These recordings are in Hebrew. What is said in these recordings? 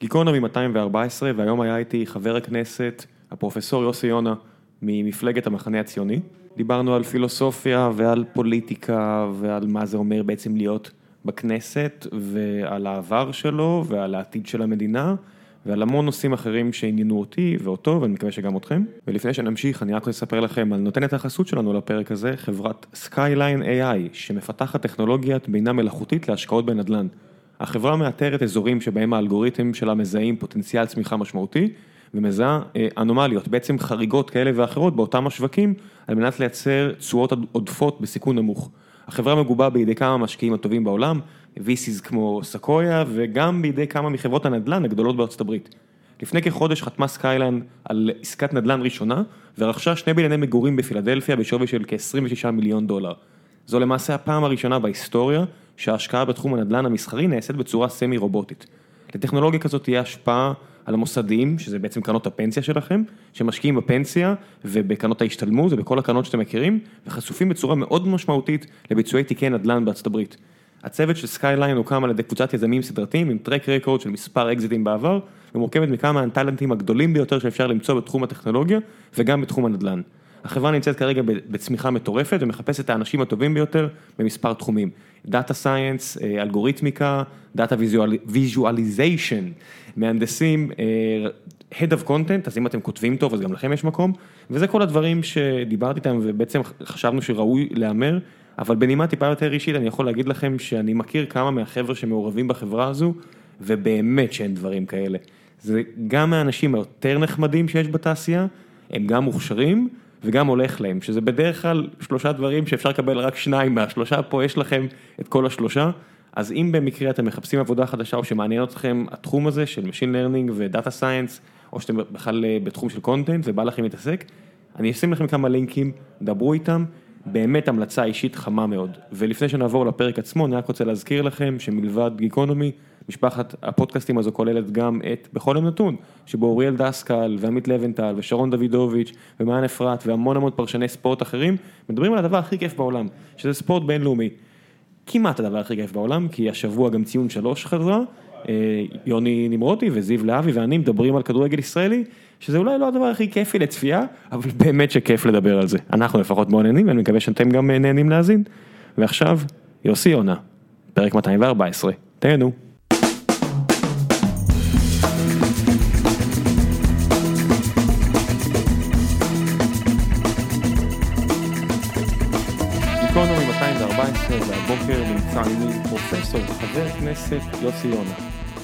גיקונומי 214, והיום היה איתי חבר הכנסת, הפרופסור יוסי יונה, ממפלגת המחנה הציוני. דיברנו על פילוסופיה ועל פוליטיקה ועל מה זה אומר בעצם להיות בכנסת, ועל העבר שלו ועל העתיד של המדינה. ועל המון נושאים אחרים שעניינו אותי ואותו, ואני מקווה שגם אתכם. ולפני שנמשיך, אני רק רוצה לספר לכם על נותנת החסות שלנו לפרק הזה, חברת Skyline AI, שמפתחת טכנולוגיית בינה מלאכותית להשקעות בנדל"ן. החברה מאתרת אזורים שבהם האלגוריתמים שלה מזהים פוטנציאל צמיחה משמעותי, ומזהה אנומליות, בעצם חריגות כאלה ואחרות באותם השווקים, על מנת לייצר תשואות עודפות בסיכון נמוך. החברה מגובה בידי כמה משקיעים הטובים בעולם, VCs כמו סקויה, וגם בידי כמה מחברות הנדל"ן הגדולות בארצות הברית. לפני כחודש חתמה Skyline על עסקת נדל"ן ראשונה, ורכשה שני בנייני מגורים בפילדלפיה בשווי של כ-26 מיליון דולר. זו למעשה הפעם הראשונה בהיסטוריה שההשקעה בתחום הנדל"ן המסחרי נעשית בצורה סמי רובוטית. לטכנולוגיה כזאת תהיה השפעה על המוסדיים, שזה בעצם קרנות הפנסיה שלכם, שמשקיעים בפנסיה ובקרנות ההשתלמות ובכל הקרנות שאתם מכירים, וחשופים בצורה מאוד משמעותית לביצועי תיקי נדל"ן בארצות הברית. הצוות של Skyline הוקם על ידי קבוצת יזמים סדרתיים עם track record של מספר אקזיטים בעבר, ומורכבת מכמה הטאלנטים הגדולים ביותר שאפשר למצוא בתחום הטכנולוגיה וגם בתחום הנדל"ן. החברה נמצאת כרגע בצמיחה מטורפת ומחפשת את האנשים הטובים ביותר במספר תחומים. Data Science, אלגוריתמיקה, Data Visualization, מהנדסים, Head of Content, אז אם אתם כותבים טוב אז גם לכם יש מקום, וזה כל הדברים שדיברתי איתם ובעצם חשבנו שראוי לומר. אבל בנימה טיפה יותר אישית אני יכול להגיד לכם שאני מכיר כמה מהחבר'ה שמעורבים בחברה הזו, ובאמת שאין דברים כאלה. זה גם מהאנשים היותר נחמדים שיש בתעשייה, הם גם מוכשרים וגם הולך להם, שזה בדרך כלל שלושה דברים שאפשר לקבל רק שניים מהשלושה, פה יש לכם את כל השלושה. אז אם במקרה אתם מחפשים עבודה חדשה או שמעניין אתכם התחום הזה של Machine Learning ו-Data Science, או שאתם בכלל בתחום של קונטנט ובא לכם להתעסק, אני אשים לכם כמה לינקים, דברו איתם. באמת המלצה אישית חמה מאוד. ולפני שנעבור לפרק עצמו, אני רק רוצה להזכיר לכם שמלבד גיקונומי, משפחת הפודקאסטים הזו כוללת גם את בכל יום נתון, שבו אוריאל דסקל ועמית לבנטל ושרון דוידוביץ' ומען אפרת והמון המון פרשני ספורט אחרים, מדברים על הדבר הכי כיף בעולם, שזה ספורט בינלאומי. כמעט הדבר הכי כיף בעולם, כי השבוע גם ציון שלוש חזרה, יוני נמרודי וזיו להבי ואני מדברים על כדורגל ישראלי, שזה אולי לא הדבר הכי כיפי לצפייה, אבל באמת שכיף לדבר על זה. אנחנו לפחות מאוד נהנים ואני מקווה שאתם גם נהנים להאזין. ועכשיו, יוסי יונה, פרק 214, תהנו. 214 והבוקר נמצא עימי פרופסור וחבר כנסת יוסי יונה,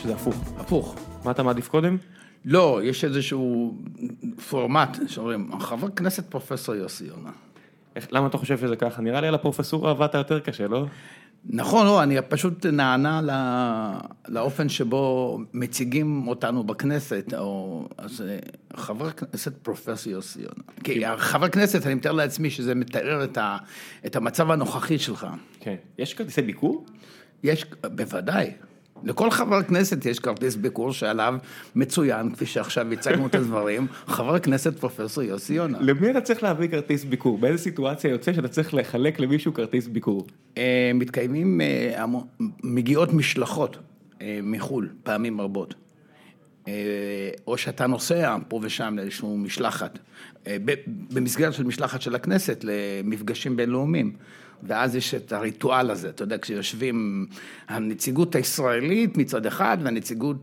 שזה הפוך. הפוך. מה אתה מעדיף קודם? לא, יש איזשהו פורמט שאומרים, חבר כנסת פרופסור יוסי יונה. למה אתה חושב שזה ככה? נראה לי על הפרופסורה עבדת יותר קשה, לא? נכון, לא, אני פשוט נענה לאופן שבו מציגים אותנו בכנסת, או אז חבר כנסת פרופסור יוסי יונה. כי חבר כנסת, אני מתאר לעצמי שזה מתאר את המצב הנוכחי שלך. כן. יש כרטיסי ביקור? יש, בוודאי. לכל חבר כנסת יש כרטיס ביקור שעליו מצוין, כפי שעכשיו הצגנו את הדברים, חבר כנסת פרופסור יוסי יונה. למי אתה צריך להביא כרטיס ביקור? באיזה סיטואציה יוצא שאתה צריך לחלק למישהו כרטיס ביקור? מתקיימים, מגיעות משלחות מחו"ל, פעמים רבות. או שאתה נוסע פה ושם לאיזשהו משלחת, במסגרת של משלחת של הכנסת למפגשים בינלאומיים. ואז יש את הריטואל הזה, אתה יודע, כשיושבים הנציגות הישראלית מצד אחד והנציגות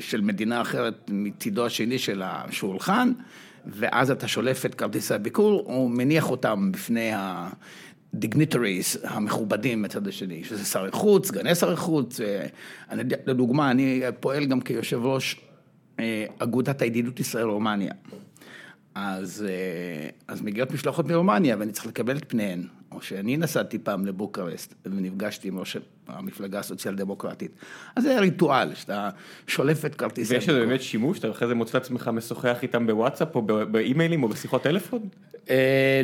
של מדינה אחרת מצידו השני של השולחן, ואז אתה שולף את כרטיסי הביקור, או מניח אותם בפני ה dignitaries המכובדים מצד השני, שזה שרי חוץ, סגני שרי חוץ, אני, לדוגמה, אני פועל גם כיושב ראש אגודת הידידות ישראל-רומניה. אז, אז מגיעות משלחות מרומניה ואני צריך לקבל את פניהן. או שאני נסעתי פעם לבוקרשט ונפגשתי עם ראש המפלגה הסוציאל דמוקרטית. אז זה היה ריטואל, שאתה שולף את כרטיסי... ויש לזה באמת שימוש? אתה אחרי זה מוצא את עצמך משוחח איתם בוואטסאפ או באימיילים או בשיחות טלפון?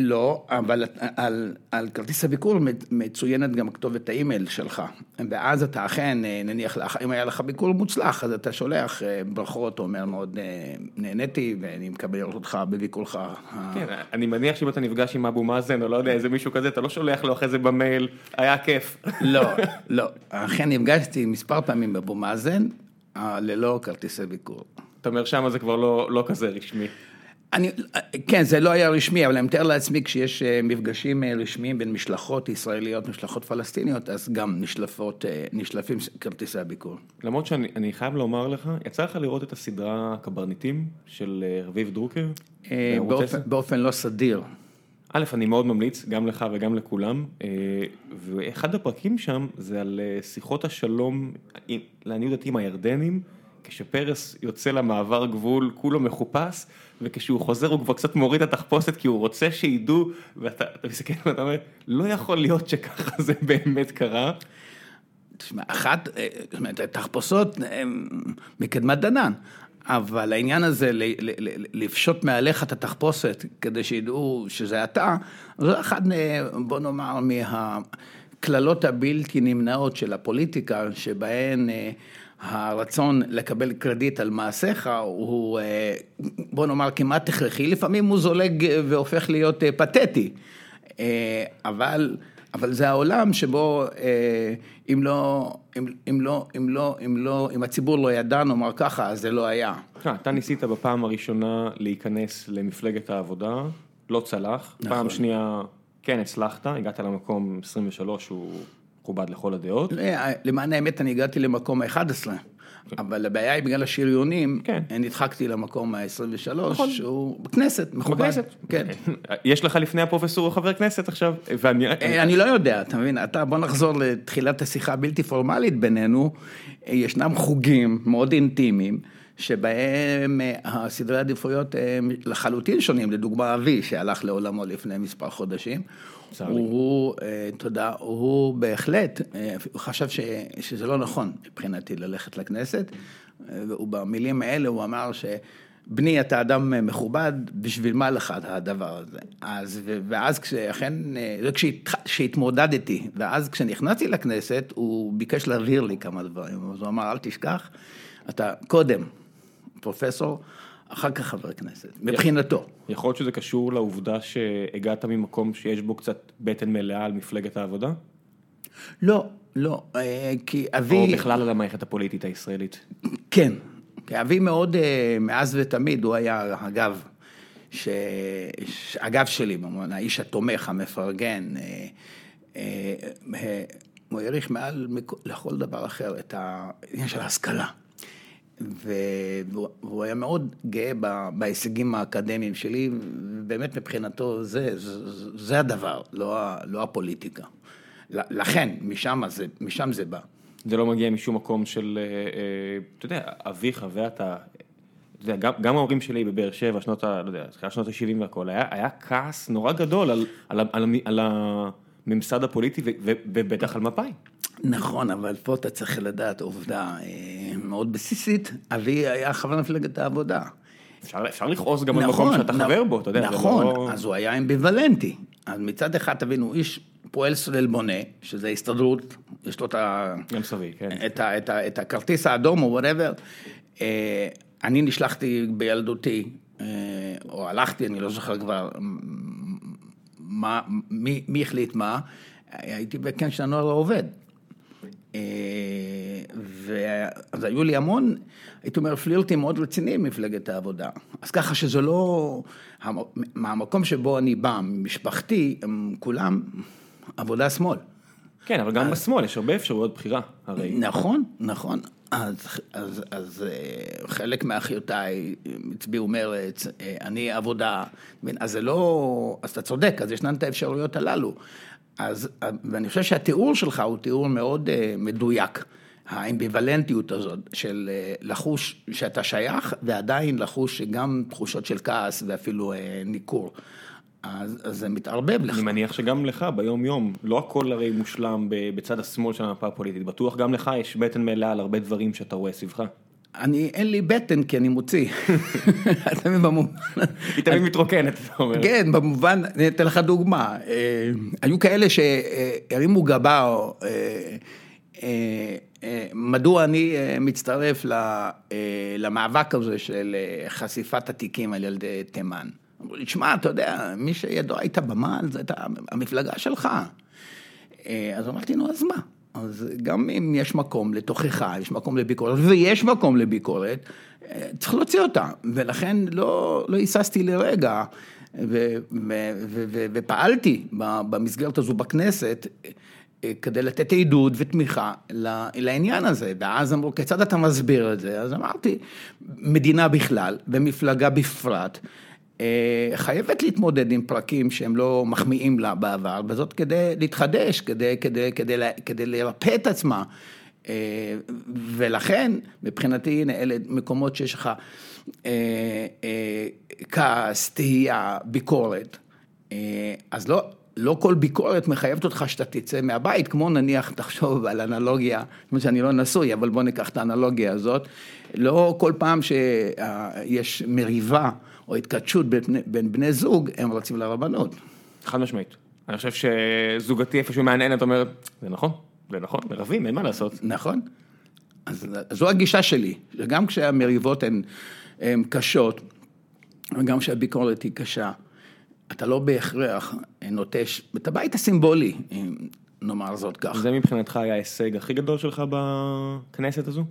לא, אבל על כרטיס הביקור מצוינת גם כתובת האימייל שלך. ואז אתה אכן, נניח, אם היה לך ביקור מוצלח, אז אתה שולח ברכות, אומר מאוד נהניתי ואני מקבל לראות אותך בביקורך. כן, אני מניח שאם אתה נפגש עם אבו מאזן או לא יודע, איזה מישהו כזה, אתה לא שולח לו אחרי זה במייל, היה כיף. לא, לא. אכן נפגשתי מספר פעמים באבו מאזן, אה, ללא כרטיסי ביקור. אתה אומר שמה זה כבר לא, לא כזה רשמי. אני, כן, זה לא היה רשמי, אבל אני מתאר לעצמי כשיש אה, מפגשים אה, רשמיים בין משלחות ישראליות, משלחות פלסטיניות, אז גם נשלפות, אה, נשלפים כרטיסי הביקור. למרות שאני חייב לומר לך, יצא לך לראות את הסדרה קברניטים של רביב דרוקר? באופן, באופן לא סדיר. א', אני מאוד ממליץ, גם לך וגם לכולם, ואחד הפרקים שם זה על שיחות השלום, לעניות דעתי עם הירדנים. כשפרס יוצא למעבר גבול, כולו מחופש, וכשהוא חוזר הוא כבר קצת מוריד את התחפושת כי הוא רוצה שידעו, ואתה מסתכל ואתה אומר, לא יכול להיות שככה זה באמת קרה. תשמע, אחת, אה, זאת אומרת, תחפושות מקדמת דנן, אבל העניין הזה, לפשוט מעליך את התחפושת כדי שידעו שזה אתה, זה אחד, בוא נאמר, מהקללות הבלתי נמנעות של הפוליטיקה, שבהן... אה, הרצון לקבל קרדיט על מעשיך הוא, אה, בוא נאמר, כמעט הכרחי, לפעמים הוא זולג והופך להיות אה, פתטי, אה, אבל, אבל זה העולם שבו אם לא, אם, אם לא, אם לא, אם לא, אם הציבור לא ידע, נאמר ככה, אז זה לא היה. אתה ניסית בפעם הראשונה להיכנס למפלגת העבודה, לא צלח, נכון. פעם שנייה כן הצלחת, הגעת למקום 23, הוא... מכובד לכל הדעות. למען האמת אני הגעתי למקום ה-11, כן. אבל הבעיה היא בגלל השריונים, כן. נדחקתי למקום ה-23, נכון. שהוא בכנסת, מכובד. בכנסת, כן. יש לך לפני הפרופסור חבר כנסת עכשיו, ואני... אה, אני לא יודע, אתה מבין, אתה, בוא נחזור לתחילת השיחה הבלתי פורמלית בינינו, ישנם חוגים מאוד אינטימיים. שבהם אה, הסדרי העדיפויות הם לחלוטין שונים, לדוגמה אבי שהלך לעולמו לפני מספר חודשים, הוא, אה, תודה, הוא בהחלט, אה, הוא חשב ש, שזה לא נכון מבחינתי ללכת לכנסת, ובמילים האלה הוא אמר ש... בני, אתה אדם מכובד, בשביל מה לך הדבר הזה? אז, ואז כשאכן, זה כשהתמודדתי, ואז כשנכנסתי לכנסת, הוא ביקש להבהיר לי כמה דברים, אז הוא אמר, אל תשכח, אתה קודם פרופסור, אחר כך חבר כנסת, מבחינתו. יכול להיות שזה קשור לעובדה שהגעת ממקום שיש בו קצת בטן מלאה על מפלגת העבודה? לא, לא, אה, כי אבי... או בכלל על המערכת הפוליטית הישראלית. כן, כי אבי מאוד, אה, מאז ותמיד, הוא היה אגב, ש... אגב שלי, במובן, האיש התומך, המפרגן, אה, הוא העריך מעל לכל דבר אחר את העניין של ההשכלה. והוא היה מאוד גאה בהישגים האקדמיים שלי, ובאמת מבחינתו זה, זה, זה הדבר, לא, לא הפוליטיקה. לכן, משם זה, משם זה בא. זה לא מגיע משום מקום של, אה, אה, אתה יודע, אביך ואתה, אתה יודע, גם, גם ההורים שלי בבאר שבע, שנות ה... לא יודע, שנות ה-70 והכל, היה, היה כעס נורא גדול על, על, על, על, על הממסד הפוליטי ובטח על מפא"י. נכון, אבל פה אתה צריך לדעת עובדה אה, מאוד בסיסית, אבי היה חבר מפלגת העבודה. אפשר, אפשר לכעוס גם נכון, על מקום נכון, שאתה נ... חבר בו, אתה יודע, נכון, לא... אז הוא היה אמביוולנטי. אז מצד אחד, תבינו, איש פועל סולל בונה, שזה הסתדרות, יש לו את, ה... סבי, כן. את, ה, את, ה, את הכרטיס האדום או whatever. אה, אני נשלחתי בילדותי, אה, או הלכתי, אני לא זוכר כבר מה, מי, מי החליט מה, הייתי בכן של הנוער העובד. אה, ואז היו לי המון, הייתי אומר, פלירטים מאוד רציניים במפלגת העבודה. אז ככה שזה לא, מהמקום שבו אני בא, משפחתי, הם כולם עבודה שמאל. כן, אבל גם בשמאל יש הרבה אפשרויות בחירה, הרי. נכון, נכון. אז, אז, אז אה, חלק מאחיותיי הצביעו מרץ, אה, אני עבודה, אז זה לא, אז אתה צודק, אז ישנן את האפשרויות הללו. אז, ואני חושב שהתיאור שלך הוא תיאור מאוד אה, מדויק, האמביוולנטיות הזאת של אה, לחוש שאתה שייך, ועדיין לחוש גם תחושות של כעס ואפילו אה, ניכור. אז, אז זה מתערבב לך. אני מניח שגם לך ביום יום, לא הכל הרי מושלם בצד השמאל של המפה הפוליטית, בטוח גם לך יש בטן מלאה על הרבה דברים שאתה רואה סביבך. אני, אין לי בטן כי אני מוציא. היא תמיד מתרוקנת, אתה אומר. כן, במובן, אני אתן לך דוגמה. אה, היו כאלה שהרימו גבה, אה, אה, מדוע אני מצטרף למאבק הזה של חשיפת התיקים על ילדי תימן. אמרו לי, שמע, אתה יודע, מי שידוע הייתה במעל, זו הייתה המפלגה שלך. אז אמרתי, נו, אז מה? אז גם אם יש מקום לתוכחה, יש מקום לביקורת, ויש מקום לביקורת, צריך להוציא אותה. ולכן לא, לא היססתי לרגע, ו, ו, ו, ו, ופעלתי במסגרת הזו בכנסת. אה, כדי לתת עידוד ותמיכה לעניין הזה, ואז אמרו, כיצד אתה מסביר את זה? אז אמרתי, מדינה בכלל ומפלגה בפרט, חייבת להתמודד עם פרקים שהם לא מחמיאים לה בעבר, וזאת כדי להתחדש, כדי, כדי, כדי, כדי לרפא את עצמה. אה, ולכן, מבחינתי, הנה, אלה מקומות שיש לך כעס, תהייה, ביקורת. אז לא, לא כל ביקורת מחייבת אותך שאתה תצא מהבית, כמו נניח, תחשוב על אנלוגיה, זאת שאני לא נשוי, אבל בוא ניקח את האנלוגיה הזאת, לא כל פעם שיש מריבה או התכתשות בין, בין בני זוג, הם רוצים לרבנות. חד משמעית. אני חושב שזוגתי איפשהו מעניינת, אומרת, זה נכון, זה נכון, מרבים, אין מה לעשות. נכון. אז זו הגישה שלי, גם כשהמריבות הן, הן קשות, וגם כשהביקורת היא קשה. אתה לא בהכרח נוטש את הבית הסימבולי, נאמר זאת כך. זה מבחינתך היה ההישג הכי גדול שלך בכנסת הזו?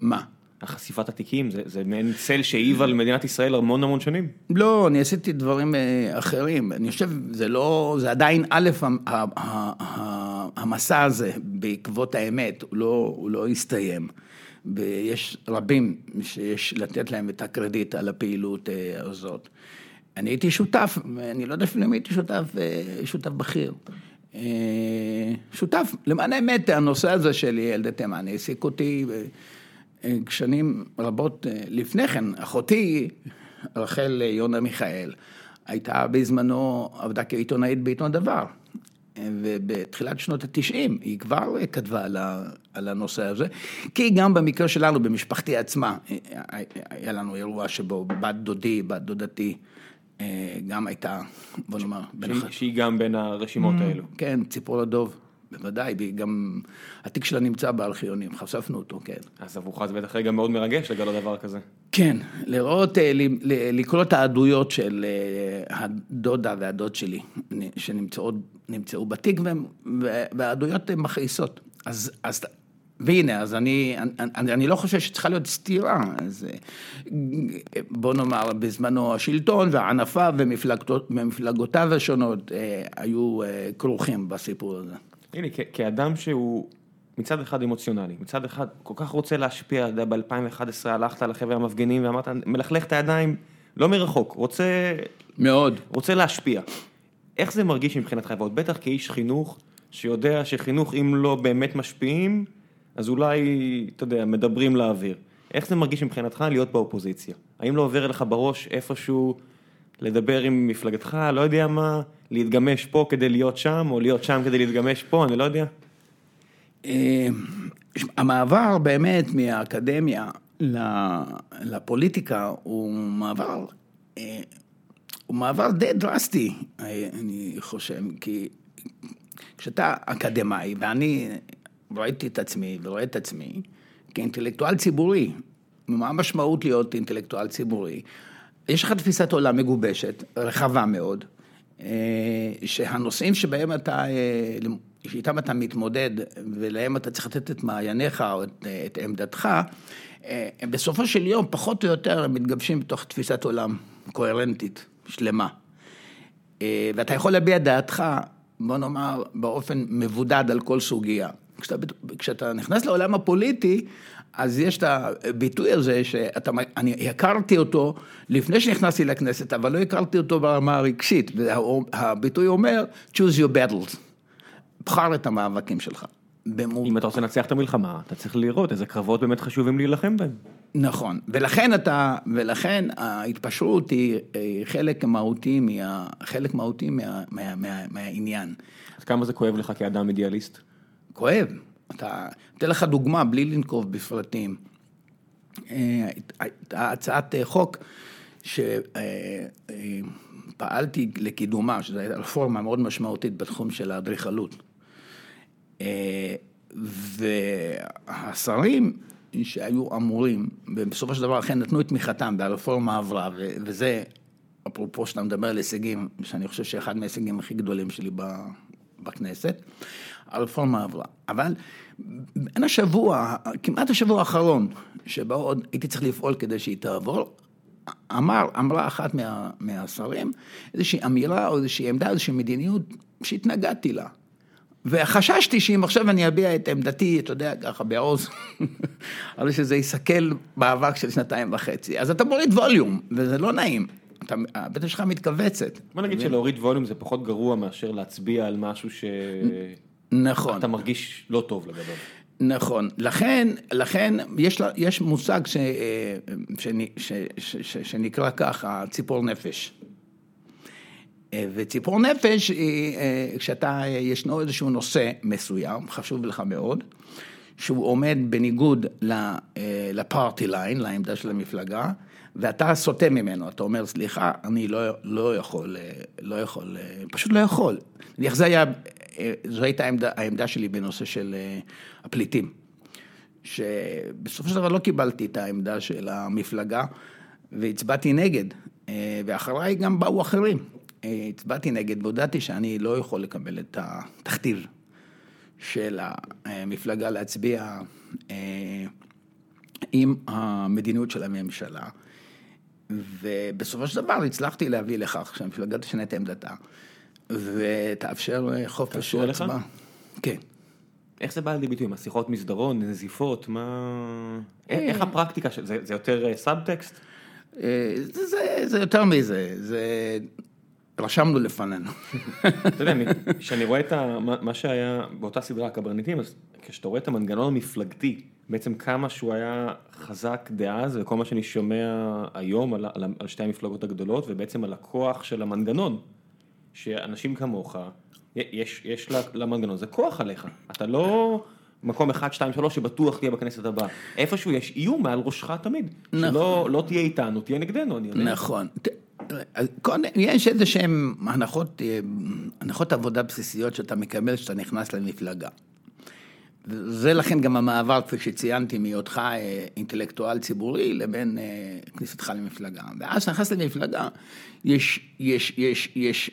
מה? החשיפת התיקים, זה, זה מעין צל שהעיב על מדינת ישראל המון המון שנים. לא, אני עשיתי דברים אה, אחרים. אני חושב, זה לא, זה עדיין, א', המסע הזה בעקבות האמת, הוא לא, הוא לא הסתיים. ויש רבים שיש לתת להם את הקרדיט על הפעילות אה, הזאת. אני הייתי שותף, אני לא יודע אפילו אם הייתי שותף, אה, שותף בכיר. שותף, למען האמת, הנושא הזה של ילדי תימן העסיק אותי שנים רבות לפני כן. אחותי, רחל יונה מיכאל, הייתה בזמנו, עבדה כעיתונאית בעיתון דבר. ובתחילת שנות התשעים היא כבר כתבה על הנושא הזה, כי גם במקרה שלנו, במשפחתי עצמה, היה לנו אירוע שבו בת דודי, בת דודתי, אה, גם הייתה, בוא נאמר, שהיא גם בין הרשימות mm, האלו. כן, ציפור לדוב, בוודאי, גם, התיק שלה נמצא בארכיונים, חשפנו אותו, כן. אז עבורך זה בטח רגע מאוד מרגש לגלות דבר כזה. כן, לראות, אה, לקרוא את העדויות של אה, הדודה והדוד שלי, שנמצאו בתיק, והעדויות הן מכעיסות. אז, אז והנה, אז אני, אני, אני לא חושב שצריכה להיות סתירה, אז בוא נאמר, בזמנו השלטון והענפיו ומפלגותיו השונות אה, היו אה, כרוכים בסיפור הזה. הנה, כאדם שהוא מצד אחד אמוציונלי, מצד אחד כל כך רוצה להשפיע, אתה יודע, ב-2011 הלכת לחבר המפגינים ואמרת, מלכלך את הידיים, לא מרחוק, רוצה... מאוד. רוצה להשפיע. איך זה מרגיש מבחינתך, ועוד בטח כאיש חינוך, שיודע שחינוך, אם לא באמת משפיעים, אז אולי, אתה יודע, מדברים לאוויר. איך זה מרגיש מבחינתך להיות באופוזיציה? האם לא עובר אליך בראש איפשהו לדבר עם מפלגתך, לא יודע מה, להתגמש פה כדי להיות שם, או להיות שם כדי להתגמש פה, אני לא יודע. אה, המעבר באמת מהאקדמיה לפוליטיקה הוא מעבר, אה, הוא מעבר די דרסטי, אה, אני חושב, כי כשאתה אקדמאי, ואני ראיתי את עצמי ורואה את עצמי כאינטלקטואל ציבורי. מה המשמעות להיות אינטלקטואל ציבורי? יש לך תפיסת עולם מגובשת, רחבה מאוד, שהנושאים שבהם אתה, אה, שאיתם אתה מתמודד ולהם אתה צריך לתת את מעייניך או את, את עמדתך, אה, הם בסופו של יום פחות או יותר מתגבשים בתוך תפיסת עולם קוהרנטית, שלמה. ואתה יכול להביע דעתך, בוא נאמר, באופן מבודד על כל סוגיה. כשאתה, כשאתה נכנס לעולם הפוליטי, אז יש את הביטוי הזה שאני הכרתי אותו לפני שנכנסתי לכנסת, אבל לא הכרתי אותו ברמה הרגשית, והביטוי אומר, choose your battles, בחר את המאבקים שלך. במור... אם אתה רוצה לנצח את המלחמה, אתה צריך לראות איזה קרבות באמת חשובים להילחם בהם. נכון, ולכן אתה, ולכן ההתפשרות היא חלק מהותי, מה, חלק מהותי מה, מה, מה, מהעניין. אז כמה זה כואב לך כאדם אידיאליסט? כואב. אתה, אתן לך דוגמה, בלי לנקוב בפרטים. הייתה הצעת חוק שפעלתי לקידומה, שזו הייתה רפורמה מאוד משמעותית בתחום של האדריכלות. והשרים שהיו אמורים, ובסופו של דבר אכן נתנו את תמיכתם והרפורמה עברה, וזה, אפרופו שאתה מדבר על הישגים, שאני חושב שאחד מההישגים הכי גדולים שלי בכנסת. הרפורמה עברה. אבל בין השבוע, כמעט השבוע האחרון, שבו עוד הייתי צריך לפעול כדי שהיא תעבור, אמר, אמרה אחת מה, מהשרים איזושהי אמירה או איזושהי עמדה, איזושהי מדיניות שהתנגדתי לה. וחששתי שאם עכשיו אני אביע את עמדתי, אתה יודע, ככה בעוז, הרי שזה יסכל באבק של שנתיים וחצי. אז אתה מוריד ווליום, וזה לא נעים. אתה, הבטן שלך מתכווצת. בוא נגיד שלהוריד ווליום זה פחות גרוע מאשר להצביע על משהו ש... נכון. אתה מרגיש לא טוב לגביו. נכון, לכן, לכן יש, יש מושג ש, ש, ש, ש, ש, שנקרא ככה, ציפור נפש. וציפור נפש, כשאתה, ישנו איזשהו נושא מסוים, חשוב לך מאוד, שהוא עומד בניגוד לפארטי ליין, לעמדה של המפלגה, ואתה סוטה ממנו, אתה אומר, סליחה, אני לא, לא יכול, לא יכול, פשוט לא יכול. נניח זה היה, זו הייתה העמדה, העמדה שלי בנושא של הפליטים, שבסופו של דבר לא קיבלתי את העמדה של המפלגה, והצבעתי נגד, ואחריי גם באו אחרים. הצבעתי נגד והודעתי שאני לא יכול לקבל את התכתיב של המפלגה להצביע עם המדיניות של הממשלה. ובסופו של דבר הצלחתי להביא לכך שהמפלגה תשנה את עמדתה ותאפשר חופש הצבעה. כן. איך זה בא לידי ביטוי? מה, שיחות מסדרון, נזיפות, מה... איך הפרקטיקה של זה? זה יותר סאבטקסט? זה יותר מזה, זה... רשמנו לפנינו. אתה יודע, כשאני רואה את מה שהיה באותה סדרה, הקברניטים, אז כשאתה רואה את המנגנון המפלגתי, בעצם כמה שהוא היה חזק דאז, וכל מה שאני שומע היום על שתי המפלגות הגדולות, ובעצם על הכוח של המנגנון, שאנשים כמוך, יש למנגנון, זה כוח עליך, אתה לא מקום 1, 2, 3 שבטוח תהיה בכנסת הבאה, איפשהו יש איום מעל ראשך תמיד, שלא תהיה איתנו, תהיה נגדנו, אני יודע. נכון. יש איזה שהן הנחות, הנחות עבודה בסיסיות שאתה מקבל כשאתה נכנס למפלגה. זה לכן גם המעבר, כפי שציינתי, מהיותך אינטלקטואל ציבורי לבין כניסתך למפלגה. ואז כשאתה נכנס למפלגה, יש, יש, יש, יש,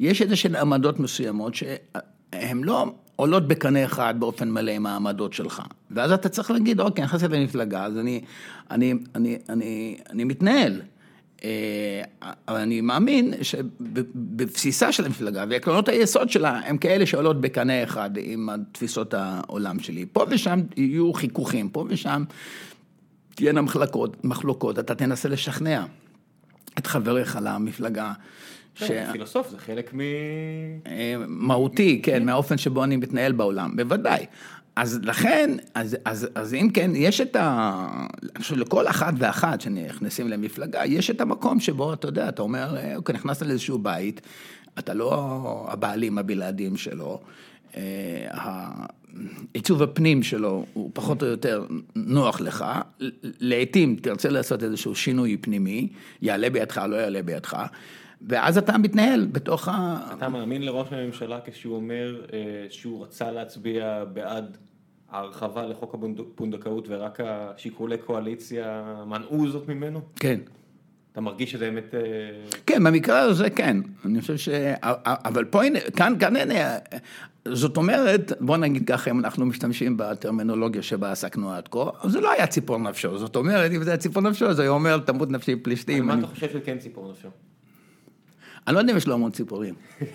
יש איזה שהן עמדות מסוימות שהן לא עולות בקנה אחד באופן מלא עם העמדות שלך. ואז אתה צריך להגיד, אוקיי, נכנסתי למפלגה, אז אני, אני, אני, אני, אני מתנהל. אבל אני מאמין שבבסיסה של המפלגה ועקרונות היסוד שלה הם כאלה שעולות בקנה אחד עם תפיסות העולם שלי. פה ושם יהיו חיכוכים, פה ושם תהיינה מחלוקות, אתה תנסה לשכנע את חבריך למפלגה. ש... פילוסוף זה חלק מ... מהותי, כן, מהאופן שבו אני מתנהל בעולם, בוודאי. אז לכן, אז, אז, אז אם כן, יש את ה... אני חושב לכל אחת ואחת שנכנסים למפלגה, יש את המקום שבו, אתה יודע, אתה אומר, אוקיי, נכנסת לאיזשהו בית, אתה לא הבעלים הבלעדיים שלו, עיצוב הפנים שלו הוא פחות או יותר נוח לך, לעתים תרצה לעשות איזשהו שינוי פנימי, יעלה בידך, לא יעלה בידך. ואז אתה מתנהל בתוך ה... אתה מאמין לראש הממשלה כשהוא אומר שהוא רצה להצביע בעד ההרחבה לחוק הפונדקאות ורק השיקולי קואליציה מנעו זאת ממנו? כן. אתה מרגיש שזה באמת... כן, במקרה הזה כן. אני חושב ש... אבל פה הנה, כאן, כאן הנה, זאת אומרת, בוא נגיד ככה, אם אנחנו משתמשים בטרמינולוגיה שבה עסקנו עד כה, זה לא היה ציפור נפשו. זאת אומרת, אם זה היה ציפור נפשו, אז הוא אומר, תמות נפשי פלישתים. מה אתה חושב שכן ציפור נפשו? אני לא יודע אם יש לו המון ציפורים.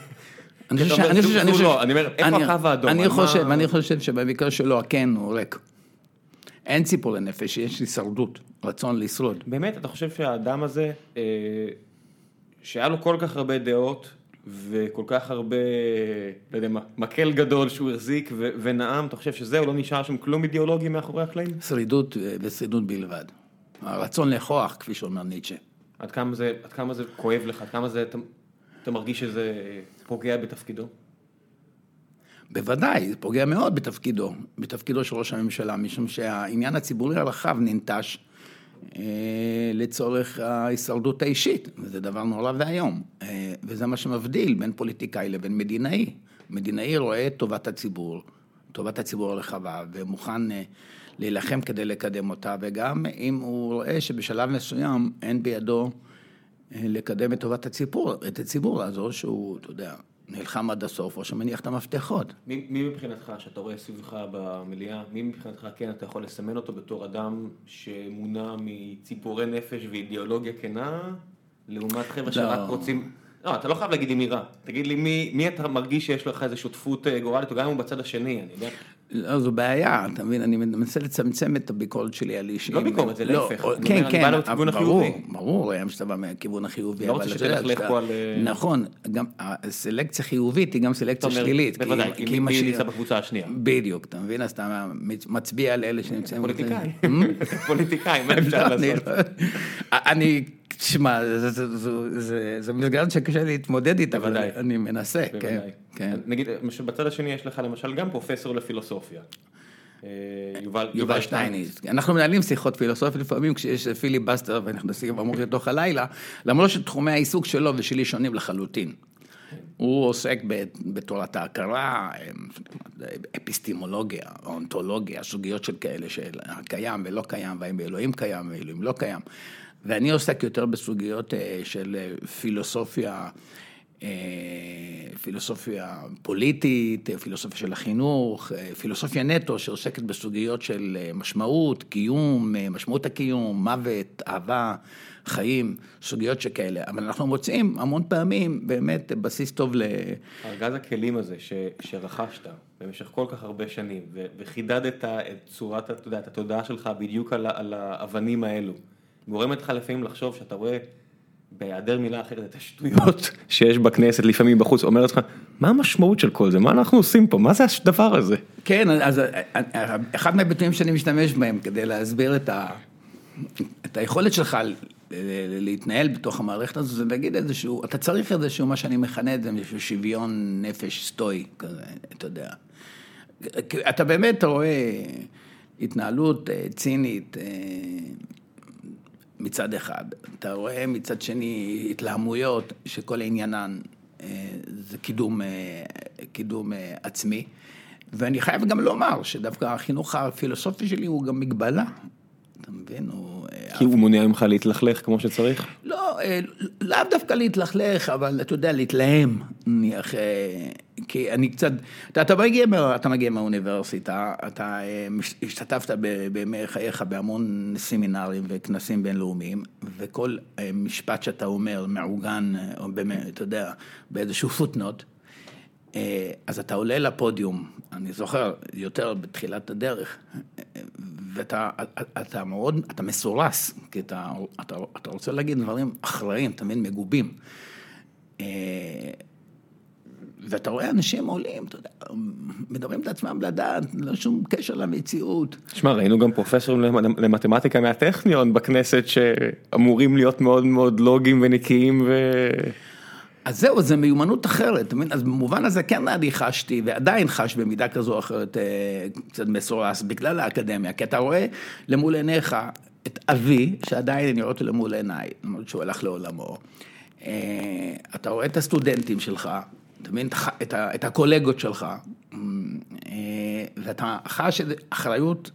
אני אומר, איפה הקו האדום? אני חושב שבמקרה שלו הכן הוא ריק. אין ציפור לנפש, יש הישרדות, רצון לשרוד. באמת, אתה חושב שהאדם הזה, שהיה לו כל כך הרבה דעות, וכל כך הרבה, לא יודע מה, מקל גדול שהוא החזיק ונאם, אתה חושב שזהו, לא נשאר שם כלום אידיאולוגי מאחורי הקלעים? שרידות ושרידות בלבד. הרצון לכוח, כפי שאומר ניטשה. עד כמה זה, עד כמה זה כואב לך, עד כמה זה, אתה, מרגיש שזה פוגע בתפקידו? בוודאי, זה פוגע מאוד בתפקידו, בתפקידו של ראש הממשלה, משום שהעניין הציבורי הרחב ננטש אה, לצורך ההישרדות האישית, וזה דבר נורא ואיום, אה, וזה מה שמבדיל בין פוליטיקאי לבין מדינאי. מדינאי רואה את טובת הציבור, טובת הציבור הרחבה, ומוכן אה, להילחם כדי לקדם אותה, וגם אם הוא רואה שבשלב מסוים אין בידו לקדם את טובת הציבור, את הציבור הזו שהוא, אתה יודע, נלחם עד הסוף, או שמניח את המפתחות. מי, מי מבחינתך, שאתה רואה סביבך במליאה, מי מבחינתך כן אתה יכול לסמן אותו בתור אדם שמונע מציפורי נפש ואידיאולוגיה כנה, לעומת חבר'ה שרק רוצים... לא, אתה לא חייב להגיד לי מי רע, תגיד לי מי, מי אתה מרגיש שיש לך איזו שותפות אה, גורלית, או גם אם הוא בצד השני, אני יודע. לא, זו בעיה, אתה מבין, אני מנסה לצמצם את הביקורת שלי על אישים. לא ביקורת, זה לא, להפך. כן, כן, לכיוון ברור. ברור, היום שאתה בא מהכיוון החיובי. לא אבל רוצה שתלכלך שאתה- פה על, אה, נכון, גם הסלקציה חיובית היא גם סלקציה שלילית. בוודאי, כי מי נמצא בקבוצה השנייה? בדיוק, אתה מבין? אז אתה מצביע על אלה שנמצאים... פוליטיקאי, Hmm? פוליטיקאי, מה אפשר לעשות? אני, תשמע, זה מסגרת שקשה להתמודד איתה, אבל. אני מנסה, כן, בוודאי. כן. נגיד, למשל, בצד השני יש לך למשל גם פרופסור לפילוסופיה. אה, יובל יובל שטייניץ. אנחנו מנהלים שיחות פילוסופיות לפעמים כשיש פיליבסטר ונכנסים עמוק לתוך הלילה, למרות שתחומי העיסוק שלו ושלי שונים לחלוטין. הוא עוסק בתורת ההכרה, אפיסטימולוגיה, אונתולוגיה, סוגיות של כאלה של הקיים ולא קיים, והאם אלוהים קיים ואלוהים לא קיים. ואני עוסק יותר בסוגיות אה, של אה, פילוסופיה, פילוסופיה פוליטית, אה, פילוסופיה של החינוך, אה, פילוסופיה נטו שעוסקת בסוגיות של אה, משמעות, קיום, אה, משמעות הקיום, מוות, אהבה, חיים, סוגיות שכאלה. אבל אנחנו מוצאים המון פעמים באמת בסיס טוב ל... ארגז הכלים הזה ש, שרכשת במשך כל כך הרבה שנים ו, וחידדת את צורת, אתה יודע, את התודעה שלך בדיוק על, על האבנים האלו, גורמת לך לפעמים לחשוב שאתה רואה בהיעדר מילה אחרת את השטויות שיש בכנסת לפעמים בחוץ, אומרת לך, מה המשמעות של כל זה? מה אנחנו עושים פה? מה זה הדבר הזה? כן, אז אה, אה, אחד מהביטויים שאני משתמש בהם כדי להסביר את, ה, את היכולת שלך להתנהל בתוך המערכת הזו, זה להגיד איזשהו, אתה צריך איזשהו, מה שאני מכנה את זה, איזשהו שוויון נפש סטואי כזה, אתה יודע. אתה באמת רואה התנהלות אה, צינית מצד אחד, אתה רואה מצד שני התלהמויות שכל עניינן אה, זה קידום, אה, קידום אה, עצמי. ואני חייב גם לומר שדווקא החינוך הפילוסופי שלי הוא גם מגבלה, אתה מבין? הוא... כי הוא מונע ממך להתלכלך כמו שצריך? לא, לאו דווקא להתלכלך, אבל אתה יודע, להתלהם, נניח, כי אני קצת, אתה, אתה, מגיע, אתה מגיע מהאוניברסיטה, אתה אה, השתתפת בימי חייך בהמון סמינרים וכנסים בינלאומיים, וכל אה, משפט שאתה אומר מעוגן, אה, או באמת, אתה יודע, באיזשהו פוטנוט, אז אתה עולה לפודיום, אני זוכר, יותר בתחילת הדרך, ואתה אתה מאוד, אתה מסורס, כי אתה, אתה, אתה רוצה להגיד דברים אחראיים, תמיד מגובים. ואתה רואה אנשים עולים, אתה יודע, מדברים את עצמם לדעת, לא שום קשר למציאות. שמע, ראינו גם פרופסורים למ- למתמטיקה מהטכניון בכנסת שאמורים להיות מאוד מאוד לוגיים ונקיים ו... אז זהו, זו מיומנות אחרת, אתה מבין? אז במובן הזה כן אני חשתי, ועדיין חש במידה כזו או אחרת אה, קצת מסורס, בגלל האקדמיה, כי אתה רואה למול עיניך את אבי, שעדיין אני רואה אותו למול עיניי, למרות שהוא הלך לעולמו. אה, אתה רואה את הסטודנטים שלך, אתה מבין? את את הקולגות שלך, אה, ואתה חש אחריות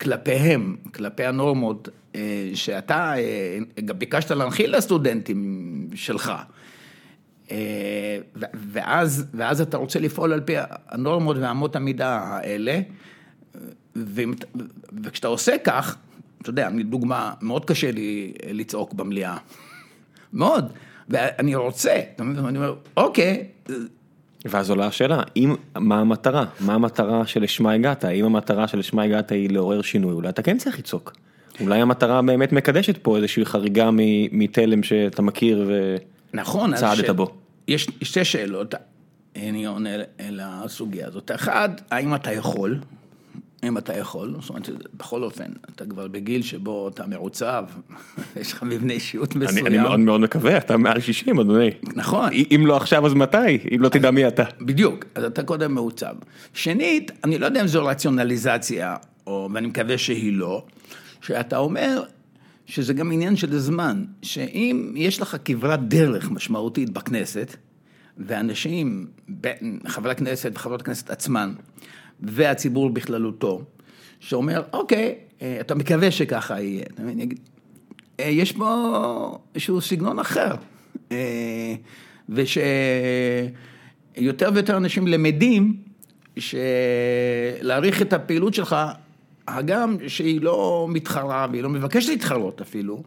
כלפיהם, כלפי הנורמות אה, שאתה אה, גם ביקשת להנחיל לסטודנטים שלך. ואז, ואז אתה רוצה לפעול על פי הנורמות ואמות המידה האלה, וכשאתה עושה כך, אתה יודע, דוגמה, מאוד קשה לי לצעוק במליאה. מאוד. ואני רוצה, אתה מבין? אני אומר, אוקיי, ואז עולה השאלה, אם, מה המטרה? מה המטרה שלשמה הגעת? האם המטרה שלשמה הגעת היא לעורר שינוי? אולי אתה כן צריך לצעוק. אולי המטרה באמת מקדשת פה איזושהי חריגה מתלם שאתה מכיר ו... נכון. בו. יש שתי שאלות, אני עונה לסוגיה הזאת. אחד, האם אתה יכול? אם אתה יכול, זאת אומרת, בכל אופן, אתה כבר בגיל שבו אתה מעוצב, יש לך מבנה אישיות אני, מסוים. אני מאוד מאוד מקווה, אתה מעל 60 אדוני. נכון. אם לא עכשיו אז מתי? אם לא תדע מי אתה. בדיוק, אז אתה קודם מעוצב. שנית, אני לא יודע אם זו רציונליזציה, או, ואני מקווה שהיא לא, שאתה אומר שזה גם עניין של זמן, שאם יש לך כברת דרך משמעותית בכנסת, ואנשים, חברי הכנסת וחברות הכנסת עצמן, והציבור בכללותו, שאומר, אוקיי, אה, אתה מקווה שככה יהיה. אתה מבין? אה, יש פה איזשהו סגנון אחר. אה, ושיותר ויותר אנשים למדים שלהעריך את הפעילות שלך, הגם שהיא לא מתחרה והיא לא מבקשת להתחרות אפילו,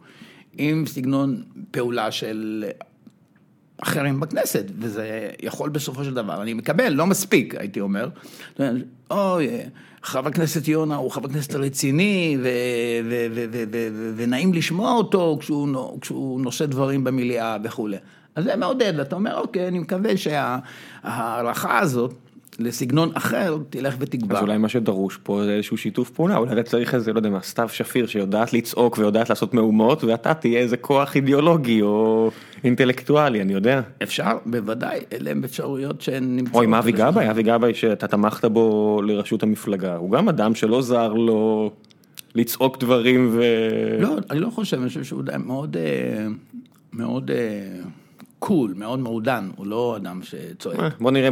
עם סגנון פעולה של אחרים בכנסת, וזה יכול בסופו של דבר, אני מקבל, לא מספיק, הייתי אומר. אוי, חבר הכנסת יונה הוא חבר כנסת רציני, ונעים לשמוע אותו כשהוא, כשהוא נושא דברים במליאה וכולי. אז זה מעודד, אתה אומר, אוקיי, אני מקווה שההערכה הזאת... לסגנון אחר, תלך ותגבר. אז אולי מה שדרוש פה זה איזשהו שיתוף פעולה, אולי אתה צריך איזה, לא יודע מה, סתיו שפיר שיודעת לצעוק ויודעת לעשות מהומות, ואתה תהיה איזה כוח אידיאולוגי או אינטלקטואלי, אני יודע. אפשר, בוודאי, אלה הם אפשרויות שהן נמצאות. או עם אבי גבאי, אבי גבאי שאתה תמכת בו לראשות המפלגה, הוא גם אדם שלא זר לו לצעוק דברים ו... לא, אני לא חושב, אני חושב שהוא מאוד, אה, מאוד... קול, מאוד מעודן, הוא לא אדם שצועק. אה, בוא נראה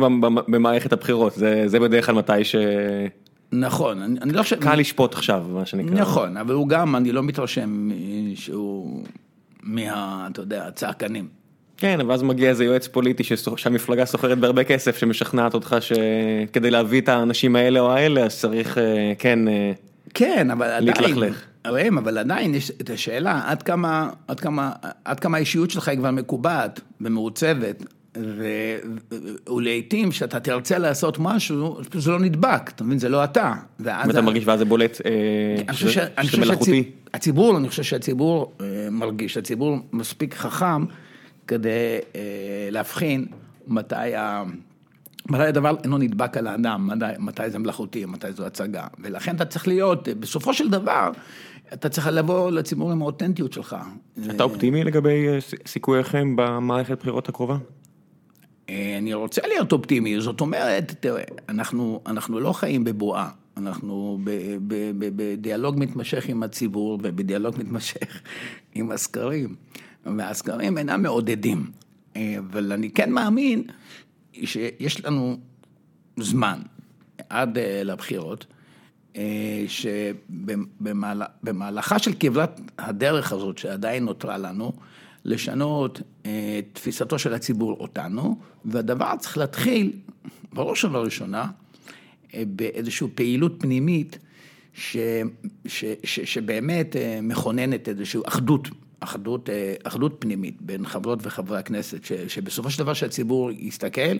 במערכת הבחירות, זה זה בדרך כלל מתי ש... נכון, אני אני לא חושב... קל לשפוט עכשיו, מה שנקרא. נכון, אבל הוא גם, אני לא מתרשם שהוא מה, אתה יודע, הצעקנים. כן, ואז מגיע איזה יועץ פוליטי שהמפלגה סוחרת בהרבה כסף, שמשכנעת אותך שכדי להביא את האנשים האלה או האלה, אז צריך, אה, כן, אה, כן, אבל עדיין, להתלכלך. ראם, אבל עדיין יש את השאלה עד כמה, עד כמה, עד כמה האישיות שלך היא כבר מקובעת ומעוצבת, ו... ולעיתים כשאתה תרצה לעשות משהו, זה לא נדבק, אתה מבין, זה לא אתה. ואז... אתה מרגיש ואז זה בולט, אה, שזה מלאכותי. הציבור, אני חושב שהציבור אה, מרגיש, הציבור מספיק חכם כדי אה, להבחין מתי ה... מתי הדבר אינו נדבק על האדם, מתי, מתי זה מלאכותי, מתי זו הצגה. ולכן אתה צריך להיות, בסופו של דבר, אתה צריך לבוא לציבור עם האותנטיות שלך. אתה אופטימי לגבי אה, סיכוייכם במערכת בחירות הקרובה? אה, אני רוצה להיות אופטימי, זאת אומרת, תראה, אנחנו, אנחנו לא חיים בבועה, אנחנו בדיאלוג מתמשך עם הציבור ובדיאלוג מתמשך עם הסקרים, והסקרים אינם מעודדים, אה, אבל אני כן מאמין שיש לנו זמן עד לבחירות. אה, שבמהלכה של כברת הדרך הזאת שעדיין נותרה לנו, לשנות אה, את תפיסתו של הציבור אותנו, והדבר צריך להתחיל, בראש ובראשונה, אה, באיזושהי פעילות פנימית ש, ש, ש, שבאמת מכוננת איזושהי אחדות אחדות, אה, אחדות פנימית בין חברות וחברי הכנסת, ש, שבסופו של דבר שהציבור יסתכל,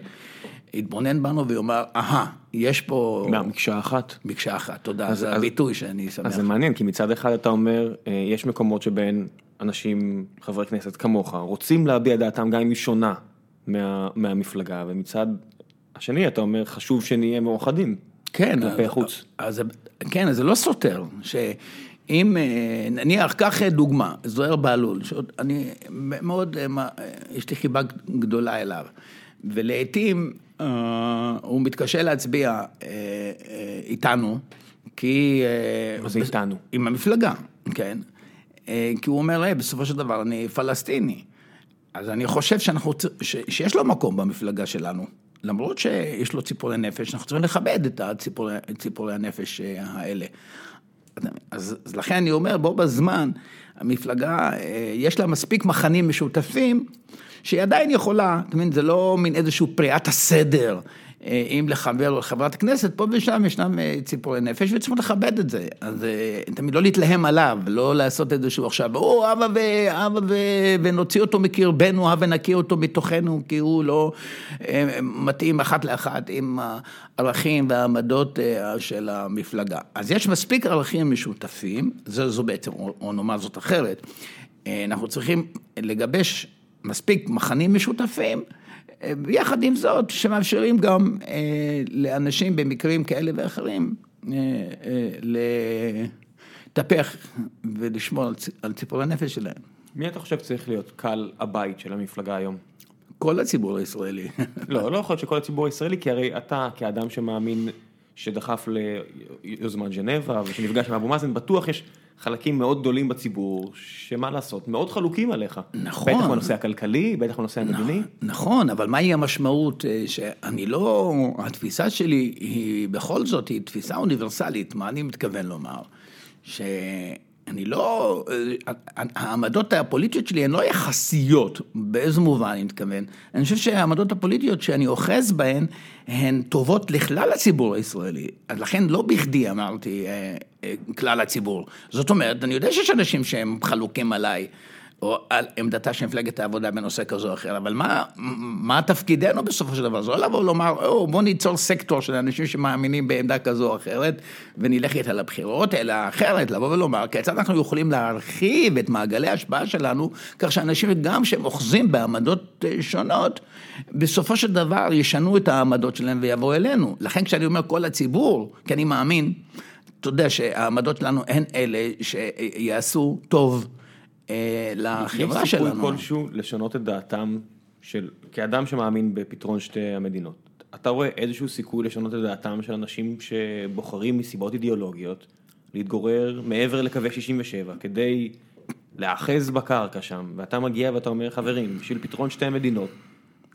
יתבונן בנו ויאמר, אהה, יש פה... מה, מקשה אחת. מקשה אחת, תודה, אז, זה אז, הביטוי שאני שמח. אז זה מעניין, כי מצד אחד אתה אומר, אה, יש מקומות שבהם אנשים, חברי כנסת כמוך, רוצים להביע דעתם גם אם היא שונה מה, מהמפלגה, ומצד השני אתה אומר, חשוב שנהיה מאוחדים. כן, כלפי החוץ. אז, כן, אז זה לא סותר, ש... אם אה, נניח, קח דוגמה, זוהיר בהלול, שאני מאוד, אה, יש לי חיבה גדולה אליו, ולעיתים אה, הוא מתקשה להצביע איתנו, כי... מה זה איתנו? עם המפלגה, כן. כי הוא אומר, בסופו של דבר אני פלסטיני. אז אני חושב שאנחנו, ש, שיש לו מקום במפלגה שלנו. למרות שיש לו ציפורי נפש, אנחנו צריכים לכבד את הציפורי, ציפורי הנפש האלה. אז, אז לכן אני אומר, בו בזמן, המפלגה, אה, יש לה מספיק מחנים משותפים, שהיא עדיין יכולה, אתה מבין, זה לא מין איזשהו פריעת הסדר. אה, אם לחבר או לחברת הכנסת, פה ושם ישנם אה, ציפורי נפש וצריכים לכבד את זה. אז תמיד לא להתלהם עליו, לא לעשות איזשהו עכשיו, או אבא ואבא ו... ונוציא אותו מקרבנו, הבה ונקיא אותו מתוכנו, כי הוא לא מתאים אחת לאחת עם הערכים והעמדות של המפלגה. אז יש מספיק ערכים משותפים, זו, זו בעצם, או נאמר זאת אחרת, אנחנו צריכים לגבש מספיק מחנים משותפים. ויחד עם זאת, שמאפשרים גם אה, לאנשים במקרים כאלה ואחרים אה, אה, לטפח ולשמור על, על ציפור הנפש שלהם. מי אתה חושב צריך להיות קהל הבית של המפלגה היום? כל הציבור הישראלי. לא, לא יכול להיות שכל הציבור הישראלי, כי הרי אתה כאדם שמאמין שדחף ליוזמת ג'נבה ושנפגש עם אבו מאזן, בטוח יש חלקים מאוד גדולים בציבור, שמה לעשות, מאוד חלוקים עליך. נכון. בטח בנושא הכלכלי, בטח בנושא המדיני. נכון, אבל מהי המשמעות אה, שאני לא, התפיסה שלי היא בכל זאת, היא תפיסה אוניברסלית, מה אני מתכוון לומר? ש... אני לא, העמדות הפוליטיות שלי הן לא יחסיות, באיזה מובן אני מתכוון. אני חושב שהעמדות הפוליטיות שאני אוחז בהן, הן טובות לכלל הציבור הישראלי. אז לכן לא בכדי אמרתי אה, אה, כלל הציבור. זאת אומרת, אני יודע שיש אנשים שהם חלוקים עליי. או על עמדתה של מפלגת העבודה בנושא כזה או אחר, אבל מה, מה תפקידנו בסופו של דבר? זה לא לבוא ולומר, או, בוא ניצור סקטור של אנשים שמאמינים בעמדה כזו או אחרת, ונלך איתה לבחירות, אלא אחרת, לבוא ולומר, כיצד אנחנו יכולים להרחיב את מעגלי ההשפעה שלנו, כך שאנשים גם שהם אוחזים בעמדות אה, שונות, בסופו של דבר ישנו את העמדות שלהם ויבואו אלינו. לכן כשאני אומר כל הציבור, כי אני מאמין, אתה יודע שהעמדות שלנו הן אלה שיעשו טוב. אה, לחברה שלנו. יש סיכוי כלשהו לשנות את דעתם של, כאדם שמאמין בפתרון שתי המדינות, אתה רואה איזשהו סיכוי לשנות את דעתם של אנשים שבוחרים מסיבות אידיאולוגיות להתגורר מעבר לקווי 67 כדי להאחז בקרקע שם, ואתה מגיע ואתה אומר חברים, בשביל פתרון שתי המדינות